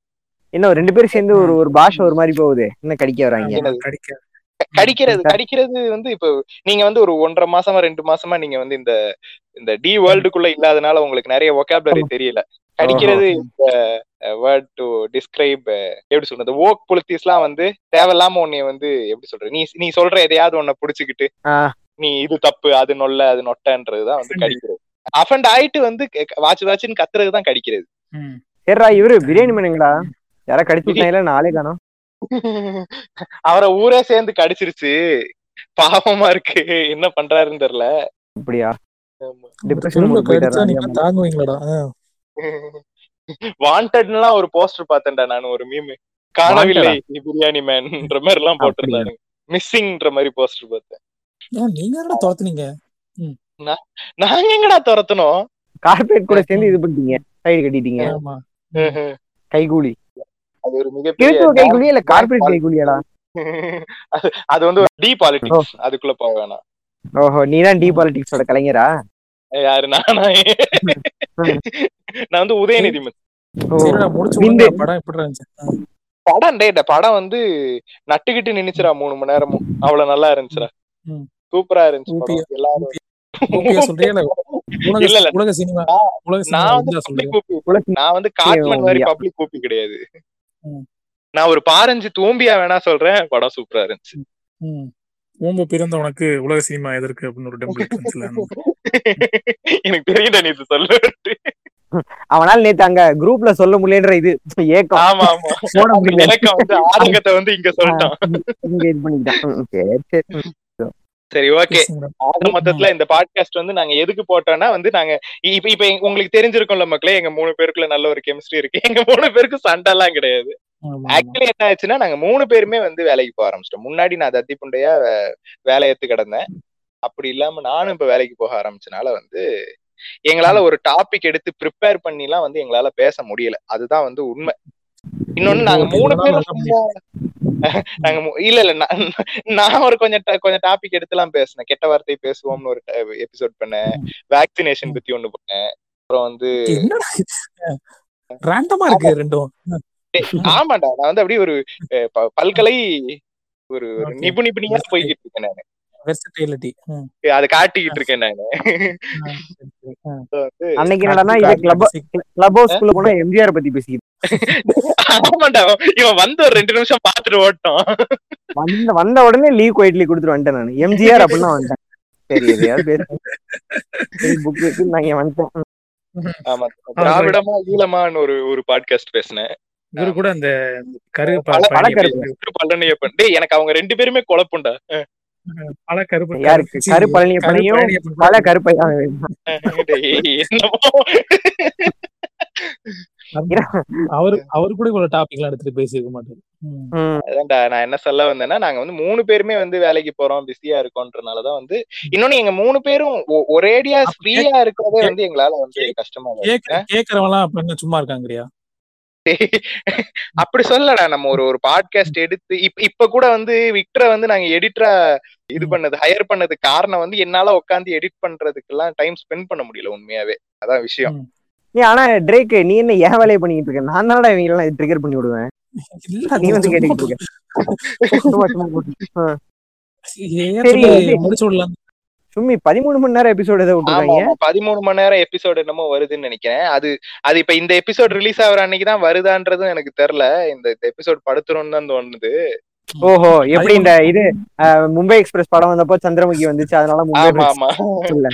S5: இன்னும் ரெண்டு பேரும் சேர்ந்து ஒரு ஒரு பாஷை ஒரு மாதிரி போகுது. என்ன கடிக்க வராங்க?
S4: கடிக்கிறது கடிக்கிறது வந்து இப்போ நீங்க வந்து ஒரு ஒன்றரை மாசமா ரெண்டு மாசமா நீங்க வந்து இந்த இந்த டி வேர்ல்டுக்குள்ள இல்லாதனால உங்களுக்கு நிறைய ஒகாபுலரி தெரியல. கடிக்கிறது இந்த வேர்ட் டு டிஸ்கிரைப் எப்படி சொல்றது? ஓக் புலித்தீஸ்லாம் வந்து தேவையில்லாம உன்னைய வந்து எப்படி சொல்ற நீ நீ சொல்ற எதையாவது ஒன்ன புடிச்சுக்கிட்டு. நீ இது தப்பு அது நொல்ல அது நொட்டன்றதுதான் வந்து கடிக்கிறது. அஃபண்ட் ஆயிட்டு வந்து வாச்சு வாச்சுன்னு கத்துறது தான் கடிக்கிறது.
S5: சரிடா இவரு பிரியாணி பண்ணுங்களா யாரா கடிச்சு நாளே காணோம்.
S4: அவரை ஊரே சேர்ந்து கடிச்சிருச்சு. பாவமா இருக்கு. என்ன பண்றாருன்னு தெரியல.
S2: ஆ.
S4: வாண்டட்லாம் ஒரு போஸ்டர் பார்த்தேன்டா நான் ஒரு மீம் காணவில்லை பிரியாணி மேன்ன்ற மாதிரி எல்லாம் போட்டிருந்தாங்க மிஸ்ஸிங்ன்ற மாதிரி போஸ்டர் பார்த்தேன்.
S2: நீங்க என்னடா துரத்துனீங்க?
S4: நாங்க எங்கடா துரத்தணும்
S5: கார்பரேட் கூட சேர்ந்து இது பண்ணிட்டீங்க. சைடு கட்டிட்டீங்க.
S2: ஆமா.
S5: கைகூலி.
S4: அது ஒரு மிகப்பெரிய
S5: இல்ல கார்பரேட் கைகூலியாடா
S4: அது வந்து டி பாலிடிக்ஸ் அதுக்குள்ள போக வேணாம்.
S5: ஓஹோ நீ தான் டி பாலிடிக்ஸோட கலைஞரா
S4: யாரு நானா? நான் வந்து உதயநிதி
S2: படம்
S4: டே படம் வந்து நட்டுக்கிட்டு நின்னுச்சுடா மூணு மணி நேரமும். அவ்வளவு நல்லா இருந்துச்சுடா. சூப்பரா இருந்துச்சு. எல்லாரும் நான் வந்து காட்மன் மாதிரி. பப்ளிக் கூப்பி கிடையாது. நான் ஒரு பாரஞ்சு தூம்பியா வேணா சொல்றேன். படம் சூப்பரா இருந்துச்சு.
S2: ம். ஓம்பு பிறந்த உனக்கு உலக சினிமா எதற்கு அப்படின்னு ஒரு டெம்ப்ளேட்
S4: எனக்கு தெரியல நீ இது சொல்ல
S5: அவனால நேத்து அங்க குரூப்ல சொல்ல முடியலன்ற இது ஏக்கம்.
S4: ஆமா ஆமா.
S5: போட
S4: அந்த
S5: முடியல.
S4: இலக்கம் வந்து ஆதங்கத்தை வந்து இங்க சொல்லிட்டான்.
S5: இங்க இது பண்ணிக்கிட்டான் ம், சரி சரி.
S4: சரி ஓகே ஆக மொத்தத்துல இந்த பாட்காஸ்ட் வந்து நாங்க எதுக்கு போட்டோம்னா வந்து நாங்க இப்ப இப்ப உங்களுக்கு தெரிஞ்சிருக்கும்ல மக்களே எங்க மூணு பேருக்குள்ள நல்ல ஒரு கெமிஸ்ட்ரி இருக்கு. எங்க மூணு பேருக்கு சண்டை எல்லாம் கிடையாது ஆக்சுவலி என்ன ஆச்சுன்னா நாங்க மூணு பேருமே வந்து வேலைக்கு போக ஆரம்பிச்சிட்டோம். முன்னாடி நான் தத்தி புண்டையா வேலை கிடந்தேன். அப்படி இல்லாம நானும் இப்ப வேலைக்கு போக ஆரம்பிச்சனால வந்து எங்களால ஒரு டாபிக் எடுத்து ப்ரிப்பேர் பண்ணிலாம் வந்து எங்களால பேச முடியல. அதுதான் வந்து உண்மை. இன்னொன்னு நாங்க மூணு பேரும் நாங்க இல்ல இல்ல நான் நான் ஒரு கொஞ்சம் கொஞ்சம் டாபிக் எடுத்துலாம் பேசினேன். கெட்ட வார்த்தை பேசுவோம்னு ஒரு எபிசோட் பண்ணேன். வேக்சினேஷன் பத்தி ஒண்ணு பண்ணேன். அப்புறம் வந்து
S2: ரேண்டமா இருக்கு ரெண்டும்.
S4: ஆமாடா. நான் வந்து அப்படியே ஒரு பல்கலை ஒரு. நிபு நிபுணியா போய்கிட்டு இருக்கேன் நானு.
S2: வெர்சடைலிட்டி
S4: அதை காட்டிக்கிட்டு இருக்கேன் நானு.
S5: அன்னைக்கு என்னடா எம்ஜிஆர் பத்தி பேசிக்கிட்டு
S4: ஆமாண்டா இவன் வந்து ஒரு ரெண்டு நிமிஷம் பாத்துட்டு ஓட்டோம்.
S5: வந்த வந்த உடனே லீவ் குவைட்லி கொடுத்துட்டு வந்துட்டேன் நான். எம்ஜிஆர் அப்படின்னு வந்துட்டேன். சரி எதையாவது பேச. புக் வச்சு நான் இங்க வந்துட்டேன்.
S4: ஆமா. திராவிடமா ஈழமான்னு ஒரு ஒரு பாட்காஸ்ட் பேசினேன்.
S2: இவரு கூட அந்த கரு
S4: பழனியப்பன். டேய் எனக்கு அவங்க ரெண்டு பேருமே குழப்புண்டா.
S2: பல கருப்பு
S5: கரு பழனியப்பனையும்
S2: பழனியப்பன்
S5: பல கருப்பை
S4: டேய், என்னமோ.
S2: அவரு அவரு கூட இவ்வளவு டாபிக் எல்லாம் எடுத்துட்டு பேசியிருக்க மாட்டாரு.
S4: அதான்டா நான் என்ன சொல்ல வந்தேன்னா நாங்க வந்து மூணு பேருமே வந்து வேலைக்கு போறோம் பிஸியா இருக்கோன்றனாலதான் வந்து இன்னொன்னு எங்க மூணு பேரும் ஒரேடியா ஃப்ரீயா இருக்கிறதே வந்து எங்களால வந்து கஷ்டமா இருக்கு.
S2: கேக்க- கேக்குறவன்லாம் அப்ப என்ன சும்மா இருக்காங்கறியா
S4: அப்படி சொல்லடா நம்ம ஒரு ஒரு பாட்காஸ்ட் எடுத்து இப்ப இப்ப கூட வந்து விக்டரை வந்து நாங்க எடிட்டரா இது பண்ணது ஹையர் பண்ணது காரணம் வந்து என்னால உட்காந்து எடிட் பண்றதுக்கு எல்லாம் டைம் ஸ்பெண்ட் பண்ண முடியல உண்மையாவே. அதான் விஷயம்.
S5: ஏய், ஆனா ட்ரேக் நீ என்ன ஏன் வேலையை பண்ணிட்டு இருக்க? நான் தானடா இவங்க எல்லாம் ட்ரிகர் பண்ணி விடுவேன். நீ வந்து
S2: சும்மா
S5: கேட்டுக்கிட்டு இருக்க. சும்மா பதிமூணு மணி நேரம் எபிசோடு எதை
S4: ஆமா
S5: விட்டுருக்காங்க
S4: பதிமூணு மணி நேரம் எபிசோடு என்னமோ வருதுன்னு நினைக்கிறேன். அது அது இப்ப இந்த எபிசோட் ரிலீஸ் ஆகுற அன்னைக்கு தான் வருதான்றதும் எனக்கு தெரியல. இந்த எபிசோட் படுத்துறோம்னு தான் தோணுது.
S5: ஓஹோ எப்படி இந்த இது மும்பை எக்ஸ்பிரஸ் படம் வந்தப்போ சந்திரமுகி வந்துச்சு அதனால மும்பை
S4: ஆமா ஆமா.
S5: Express இல்ல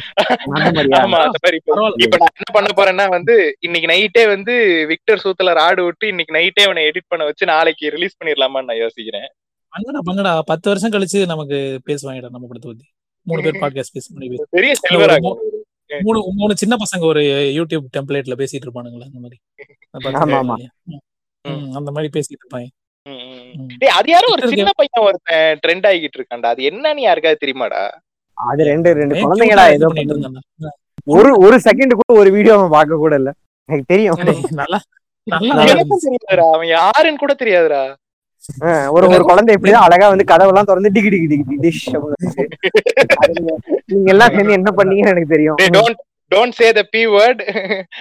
S5: அந்த மாதிரியா?
S4: ஆமா அந்த மாதிரி இப்ப நான் என்ன பண்ண போறேன்னா வந்து இன்னைக்கு நைட்டே வந்து விக்டர் சூத்துல ஆடு விட்டு இன்னைக்கு நைட்டே அவனை எடிட் பண்ண வச்சு நாளைக்கு ரிலீஸ் பண்ணிடலாமான்னு நான் யோசிக்கிறேன்.
S2: பண்ணுடா பண்ணுடா. பத்து வருஷம் கழிச்சு நமக்கு பேசுவாங்கடா நம்ம படத்தை பத்தி. மூணு பேர் பாட்காஸ்ட் பேச முடியும்
S4: பெரிய செல்வராக
S2: மூணு மூணு சின்ன பசங்க ஒரு யூடியூப் டெம்ப்ளேட்ல பேசிட்டு இருப்பானுங்களா அந்த மாதிரி. அந்த மாதிரி பேசிட்டு இருப்பாங்க.
S4: டேய் அது யாரோ ஒரு சின்ன பையன் ஒருத்தன் ட்ரெண்ட் ஆகிட்டு இருக்கான்டா. அது என்னன்னு யாருக்காவது தெரியுமாடா?
S5: அது ரெண்டு ரெண்டு
S2: இது
S5: ஏதோ? ஒரு ஒரு செகண்ட் கூட ஒரு வீடியோ அவன் பார்க்க கூட இல்ல. எனக்கு தெரியும்.
S2: நல்லா
S4: அவன் யாருன்னு கூட தெரியாதுடா.
S5: அஹ், ஒரு ஒரு குழந்தை எப்படிதான் அழகா வந்து கதவெல்லாம் திறந்து டிகி டிகி டிகி டிஷ் நீங்க- எல்லாம் சேர்ந்து என்ன பண்ணீங்கன்னு எனக்கு தெரியும்.
S4: Don't don't say the B word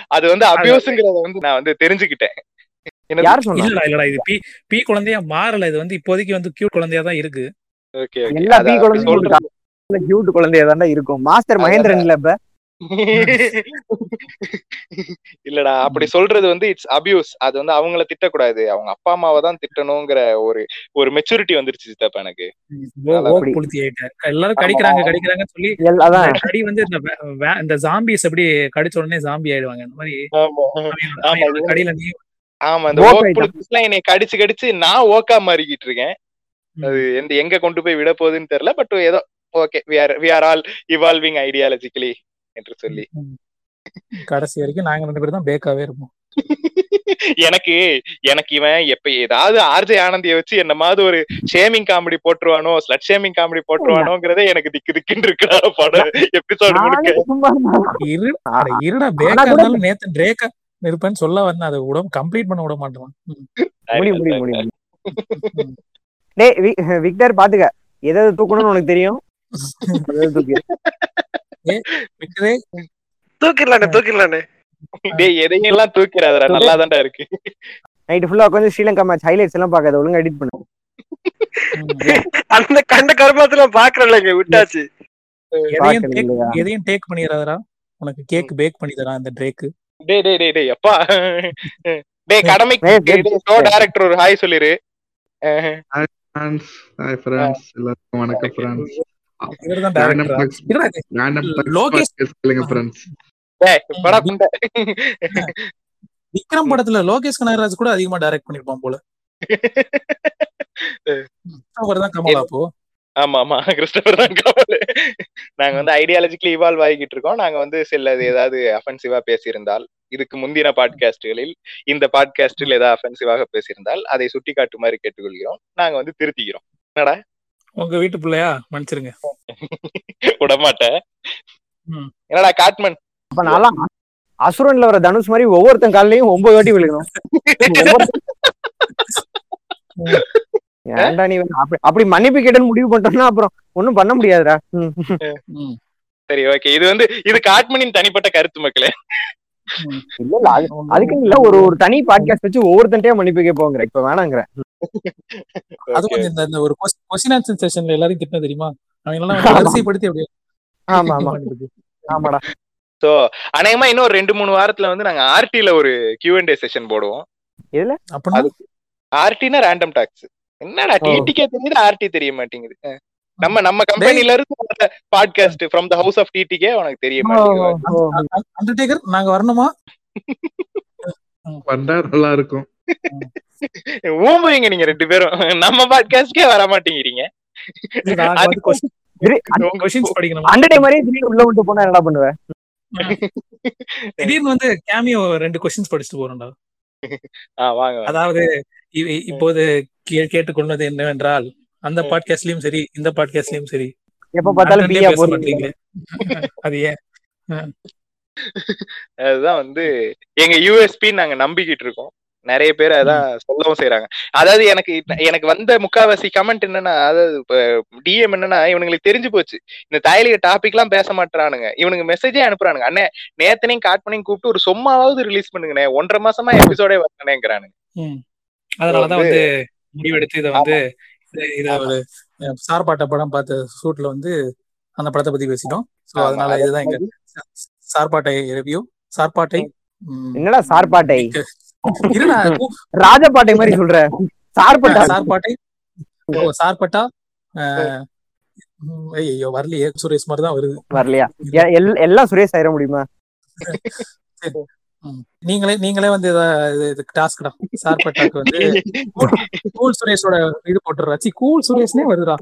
S4: அது வந்து அபியூஸ்ங்கிறத வந்து நான் வந்து தெரிஞ்சுக்கிட்டேன்.
S7: இல்லடா இல்லடா இது பி பி குழந்தையா மாறல. இது வந்து இப்போதைக்கு வந்து கியூட் குழந்தையா தான் இருக்கு.
S5: எல்லா பி
S4: அப்படி
S5: குழந்தையும். கியூட் குழந்தையா இருக்கும். மாஸ்டர் மகேந்திரன் இல்ல இப்ப?
S4: இல்லடா அப்படி சொல்றது வந்து இட்ஸ் அபியூஸ் அது வந்து அவங்கள திட்டக்கூடாது. அவங்க அப்பா அம்மாவை தான் திட்டணுங்கிற ஒரு ஒரு மெச்சூரிட்டி வந்துருச்சு சித்தப்பா எனக்கு.
S5: அப்படி.
S2: எல்லாரும் கடிக்கிறாங்க கடிக்கிறாங்கன்னு சொல்லி இந்த கடி வந்து இந்த இந்த ஜாம்பிஸ் எப்படி கடிச்ச உடனே ஜாம்பி ஆயிடுவாங்க. அந்த மாதிரி கடியில நீ
S4: ஆமா. புளுத்திஸ்லாம் என்னை கடிச்சு கடிச்சு நான் ஓக்கா மாறிக்கிட்டு இருக்கேன். அது எந்த எங்க கொண்டு போய் விட போகுதுன்னு தெரியல பட் ஏதோ okay we are we are all evolving ideologically என்று சொல்லி.
S2: கடைசி வரைக்கும் நாங்க ரெண்டு பேரும் தான் பேக்காவே இருப்போம்.
S4: எனக்கு எனக்கு இவன் எப்ப ஏதாவது ஆர்ஜே ஆனந்திய வச்சு என்ன மாதிரி ஒரு ஷேமிங் காமெடி போட்டுருவானோ ஸ்லட் ஷேமிங் காமெடி போட்டுருவானோங்கிறதே எனக்கு திக்கு திக்குன்னு இருக்குடா படம். எபிசோடு முழுக்க.
S2: இருடா பேக்கா நேத்து பிரேக்கா இருப்பேன்னு சொல்ல வந்தேன். அதை விட கம்ப்ளீட் பண்ண விட மாட்டேன்
S5: டேய் விக்டர் பாத்துக்க. எதை எதை தூக்கணும்னு உனக்கு தெரியும்?
S8: தூக்கிடலானே தூக்கிடலானே.
S4: டேய் எதையும் எல்லாம் தூக்கிறாதடா நல்லா இருக்கு.
S5: நைட்டு ஃபுல்லா உட்காந்து ஸ்ரீலங்கா மேட்ச் ஹைலைட்ஸ் எல்லாம் பார்க்காத ஒழுங்கா எடிட் பண்ணு.
S8: அந்த கண்ட கருமாத்துல பாக்குறேன்லங்க விட்டாச்சு.
S2: எதையும் டேக்
S5: இல்லையா?
S2: எதையும் டேக் பண்ணிடாதடா. உனக்கு கேக் பேக் பண்ணி தரான் அந்த ட்ரேக்கு
S4: டேய் டேய் டேய் டேய் அப்பா. டேய் கடமைக்கு ஷோ டைரக்டர் ஒரு ஹாய் சொல்லிரு.
S6: ஹாய் ஃப்ரெண்ட்ஸ் எல்லாருக்கும் வணக்கம் ஃப்ரெண்ட்ஸ்.
S2: விக்ரம் படத்துல லோகேஷ் கனகராஜ் கூட அதிகமா டைரக்ட் பண்ணிருப்பான் போல. அவர் தான் கமலா அப்போ.
S4: ஆமா ஆமா கிறிஸ்டபர் தான் கவல். நாங்க வந்து ஐடியாலஜிக்கலி இவால்வ் ஆகிட்டு இருக்கோம். நாங்க வந்து சில ஏதாவது அஃபென்சிவா பேசியிருந்தால் இதுக்கு முந்தின பாட்காஸ்டுகளில் இந்த பாட்காஸ்டில் ஏதாவது அஃபென்சிவாக பேசியிருந்தால் அதை சுட்டிக்காட்டுமாறு கேட்டுக்கொள்கிறோம். நாங்க வந்து திருத்திக்கிறோம் என்னடா?
S2: உங்க வீட்டு பிள்ளையா? மன்னிச்சிருங்க.
S4: விடமாட்டேன். என்னடா காட்மன்?
S5: அப்ப நான்லாம் அசுரன்ல வர தனுஷ் மாதிரி ஒவ்வொருத்தன் காலையும் ஒன்பது வாட்டி விழுகணும். ஏன்டா நீ அப்படி அப்படி மன்னிப்பு கேட்டன்னு முடிவு பண்ணிட்டோம்னா அப்புறம் ஒண்ணும் பண்ண முடியாதுடா.
S4: சரி ஓகே இது வந்து இது காட்மனின் தனிப்பட்ட கருத்து மக்களே.
S5: இல்ல இல்ல அது அதுக்கு இல்ல ஒரு ஒரு தனி பாட்காஸ்ட் வச்சு ஒவ்வொருத்தன்ட்டே மன்னிப்பு கேட்போங்கிற இப்ப வேணாங்கிற.
S2: அது கொஞ்சம் இந்த ஒரு கொஸ்டின் ஆன்சர் செஷன்ல எல்லாரும் திட்டின தெரியுமா? அவங்க எல்லாம் வரிசைப்படுத்தி அப்படியே
S5: ஆமா ஆமா. ஆமாடா.
S4: சோ அநேகமா இன்னும் ரெண்டு மூணு வாரத்துல வந்து நாங்க ஆர்டில ஒரு Q&A செஷன் போடுவோம்.
S2: அப்படின்னா?
S4: அது ஆர்டினா ரேண்டம் டாக்ஸ் என்னடா
S5: ஓ.
S4: டிடிக்கே தெரியுது ஆர்டி தெரிய மாட்டேங்குது. நம்ம நம்ம கம்பெனில இருந்து podcast from the house of TTK உனக்கு தெரிய மாட்டேங்குது.
S2: அண்டர்டேக்கர் நாங்க வரணுமா?
S6: வந்தா நல்லா இருக்கும்
S4: ஊம்புவீங்க நீங்க ரெண்டு பேரும். நம்ம பாட்காஸ்ட்கே வர மாட்டேங்கிறீங்க.
S2: நாங்க வந்து
S4: அதுக்கு-
S2: கொஸ்டின்ஸ் படிக்கணும்?
S5: அந்த டைம் மாதிரியே திடீர்னு உள்ள விட்டு போனா என்னடா பண்ணுவ?
S2: திடீர்னு வந்து கேமியோ ரெண்டு கொஸ்டின்ஸ் படிச்சுட்டு போறோம்டா.
S4: ஆ, வாங்க
S2: அதாவது இப்போது கேட்டுக்கொள்வது என்னவென்றால் அந்த பாட்காஸ்ட்லயும் சரி இந்த பாட்காஸ்ட்லயும் சரி.
S5: எப்ப பார்த்தாலும் பியா
S2: மாட்டீங்களே அது ஏன்?
S4: அதுதான் வந்து எங்க யூஎஸ்பி நாங்க நம்பிக்கிட்டு இருக்கோம். நிறைய பேர் அதான் சொல்லவும் செய்றாங்க. அதாவது எனக்கு எனக்கு வந்த முக்காவாசி கமெண்ட் என்னன்னா அதாவது டிஎம் என்னன்னா இவனுங்களுக்கு தெரிஞ்சு போச்சு. இந்த தாயலிக டாபிக் எல்லாம் பேச மாட்டானுங்க இவனுங்க மெசேஜே அனுப்புறானுங்க. அண்ணே நேத்தனையும் காட் பண்ணி கூப்பிட்டு ஒரு சும்மாவது ரிலீஸ் பண்ணுங்கண்ணே. ஒன்றரை மாசமா எபிசோடே வரணுங்கிறானுங்க.
S2: அதனாலதான் வந்து முடிவெடுத்து இதை வந்து இத- ஒரு சார்பாட்ட படம் பார்த்த ஷூட்ல வந்து அந்த படத்தை பத்தி பேசிட்டோம். சோ அதனால
S4: அதை
S2: இதுதான் எங்க சார்பாட்டை ரிவ்யூ சார்பாட்டை
S5: என்னடா சார்பாட்டை?
S2: இருடா
S5: ராஜபாட்டை மாதிரி சொல்ற. சார்பட்டா?
S2: சார்பாட்டை. ஓ சார்பட்டா? ஐயோ வரலையே. சுரேஷ் மாதிரி தான் வருது.
S5: வரலையா? எல்லாம் சுரேஷ் ஆயிட முடியுமா.
S2: நீங்களே நீங்களே வந்து டாஸ்க்டா சார்பட்டாக்கு வந்து கூல் சுரேஷோட இது போட்டுறாச்சு கூல் சுரேஷ்னே வருதுடா.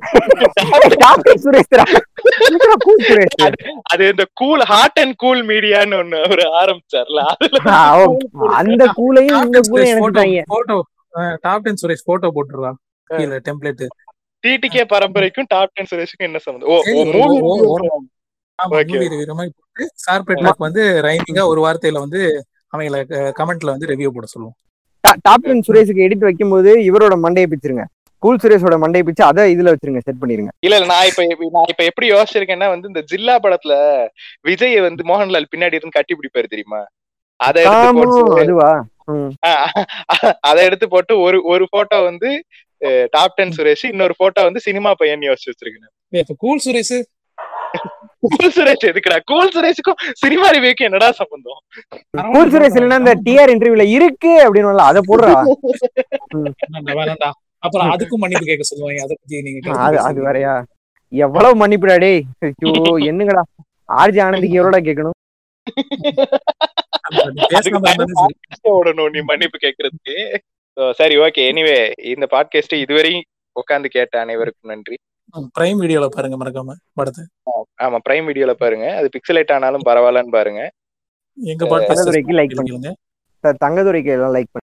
S4: அது இந்த கூல் ஹாட் அண்ட் கூல் மீடியான்னு ஒண்ணு அவரு ஆரம்பிச்சார்ல.
S5: அந்த கூலையும் இந்த கூலையும்
S2: photo top ten Suresh photo போட்டுறா கீழே டெம்ப்ளேட்
S4: டிடிகே பரம்பரைக்கும் டாப் டென் சுரேஷுக்கும் என்ன சம்பந்தம் ஓ
S2: சரி,
S4: ஓ,
S2: ஒரு- ஒரு- ஒரு-. மூவி ரிவ்யூ மாதிரி போட்டு சார்பேட்டாக்கு வந்து ரைமிங்கா ஒரு வார்த்தையில வந்து அவங்கள கமெண்ட்ல வந்து ரிவ்யூ போட சொல்லுவோம்.
S5: டாப் டென் சுரேஷுக்கு எடிட் வைக்கும்போது இவரோட மண்டையை பிச்சிருங்க. கூல் சுரேஷோட மண்டையை பிச்சு அதை இதுல வச்சிருங்க செட் பண்ணிருங்க.
S4: இல்ல இல்ல நான் இப்ப நான் இப்ப எப்படி யோசிச்சிருக்கேன்னா வந்து இந்த ஜில்லா படத்துல விஜய் வந்து மோகன்லால் பின்னாடி இருந்து கட்டி பிடிப்பாரு தெரியுமா? அதை எடுத்து
S5: ஆமா
S4: போட்டு
S5: அதுவா.
S4: அதை எடுத்து போட்டு ஒரு ஒரு போட்டோ வந்து டாப் டென் சுரேஷ் இன்னொரு போட்டோ வந்து சினிமா பையன் யோசிச்சு வச்சிருக்கேன்.
S2: இப்ப கூல் சுரேஷ்
S4: கூல் சுரேஷ் எதுக்குடா? கூல் சுரேஷுக்கும் சினிமா ரிவ்யூக்கு என்னடா சம்பந்தம்?
S5: கூல் சுரேஷ் இல்லைன்னா இந்த டிஆர் இன்டர்வியூல இருக்கு அப்படின்னு அதை போடுறா.
S2: அப்புறம் அதுக்கும் மன்னிப்பு கேட்க சொல்லுவாங்க அதை பத்தி நீங்க கருத்து
S5: அது அது
S2: பேசுறீங்க.
S5: வேறயா? எவ்வளவு மன்னிப்புடா டேய்? ஐயோ என்னங்கடா? ஆர்ஜி ஆனந்திக்கு எவ்வளோடா கேட்கணும்?
S4: ஓடணும் நீ மன்னிப்பு கேட்கறதுக்கு. So, சரி ஓகே எனிவே இந்த பாட்காஸ்ட் இதுவரை உட்கார்ந்து கேட்ட அனைவருக்கும் நன்றி.
S2: பிரைம் வீடியோல பாருங்க மறக்காம படத்தை.
S4: ஆமா பிரைம் வீடியோல பாருங்க. அது பிக்சலேட் ஆனாலும் பரவாயில்லன்னு பாருங்க.
S2: எங்க
S5: தங்கதுரைக்கு லைக் பண்ணுங்க த- தங்கதுரைக்கு எல்லாம் லைக் பண்ணு.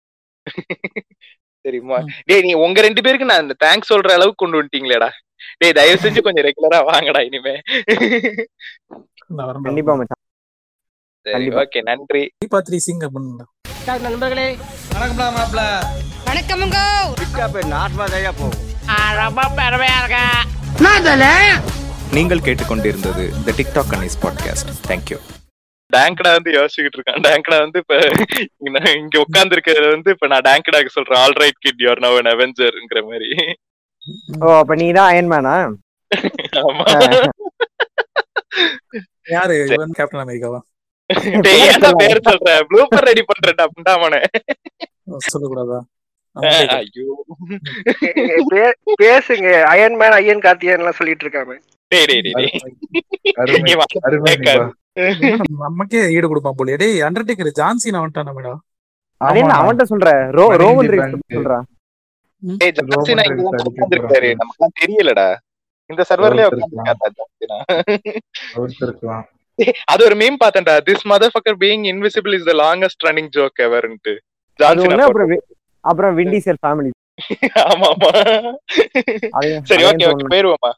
S4: சரிம்மா. டேய் நீ உங்க ரெண்டு பேருக்கு நான் இந்த தேங்க்ஸ் சொல்ற அளவுக்கு கொண்டு வந்துட்டீங்களேடா. டேய் தயவு செஞ்சு கொஞ்சம் ரெகுலரா வாங்கடா இனிமே.
S5: கண்டிப்பா மச்சான்.
S4: சரி. ஓகே நன்றி.
S2: தீபா த்ரீ சிங் அப்படின்னு
S1: நண்பர்களே. வணக்கமுங்க.
S3: நீங்கள் கேட்டுக்கொண்டிருந்தது the TikTok Annie's podcast thank you
S4: டேங்கடா வந்து யோசிச்சுக்கிட்டு இருக்கான். டேங்கடா வந்து இப்ப இங்க- இங்க உட்கார்ந்து இருக்கிறது வந்து இப்ப நான் டேங்கடாக்கு சொல்றேன். All right kid you're now an அவெஞ்சர்ங்கிற மாதிரி.
S5: ஓ அப்ப நீ தான் அயன்மேனா
S4: ஆமா.
S2: யாரு? இவன் கேப்டன் அமெரிக்காவா
S4: டேய் ஏன்டா பேர் சொல்ற? ப்ளூப்பர் ரெடி பண்றேன்டா அப்படின்ட்டாமனே
S2: சொல்லக்கூடாதா?
S4: ஐயோ.
S8: பே- பேசுங்க. அயன்மேன் ஐயன் கார்த்தியன் எல்லாம் சொல்லிட்டு இருக்காங்க.
S2: நமக்கே ஈடு கொடுப்பான் போலியே. டேய் அண்டர்டேக்கர் ஜான்சின் அவன்ட்டான மேடம்?
S5: அது. அவன்கிட்ட சொல்ற ரோ ரோமன்
S6: இண்டி
S5: ரீஸ்
S6: பேங்க்.
S5: சொல்றா
S4: டேய் ஜான்சினா இங்க உட்கார்ந்திருக்காரு. நமக்குலாம் தெரியலடா. இந்த சர்வர்லயே டேய், அது ஒரு meme பார்த்தேன்டா. This mother fucker being invisible is the longest running joke எவர்ன்ட்டு
S5: ஒண்ணு அப்புறம் அப்புறம் விண்டிசல் ஃபேமிலி
S4: ஆமா ஆமா சரி ஓகே ஓகே. போயிருவோமா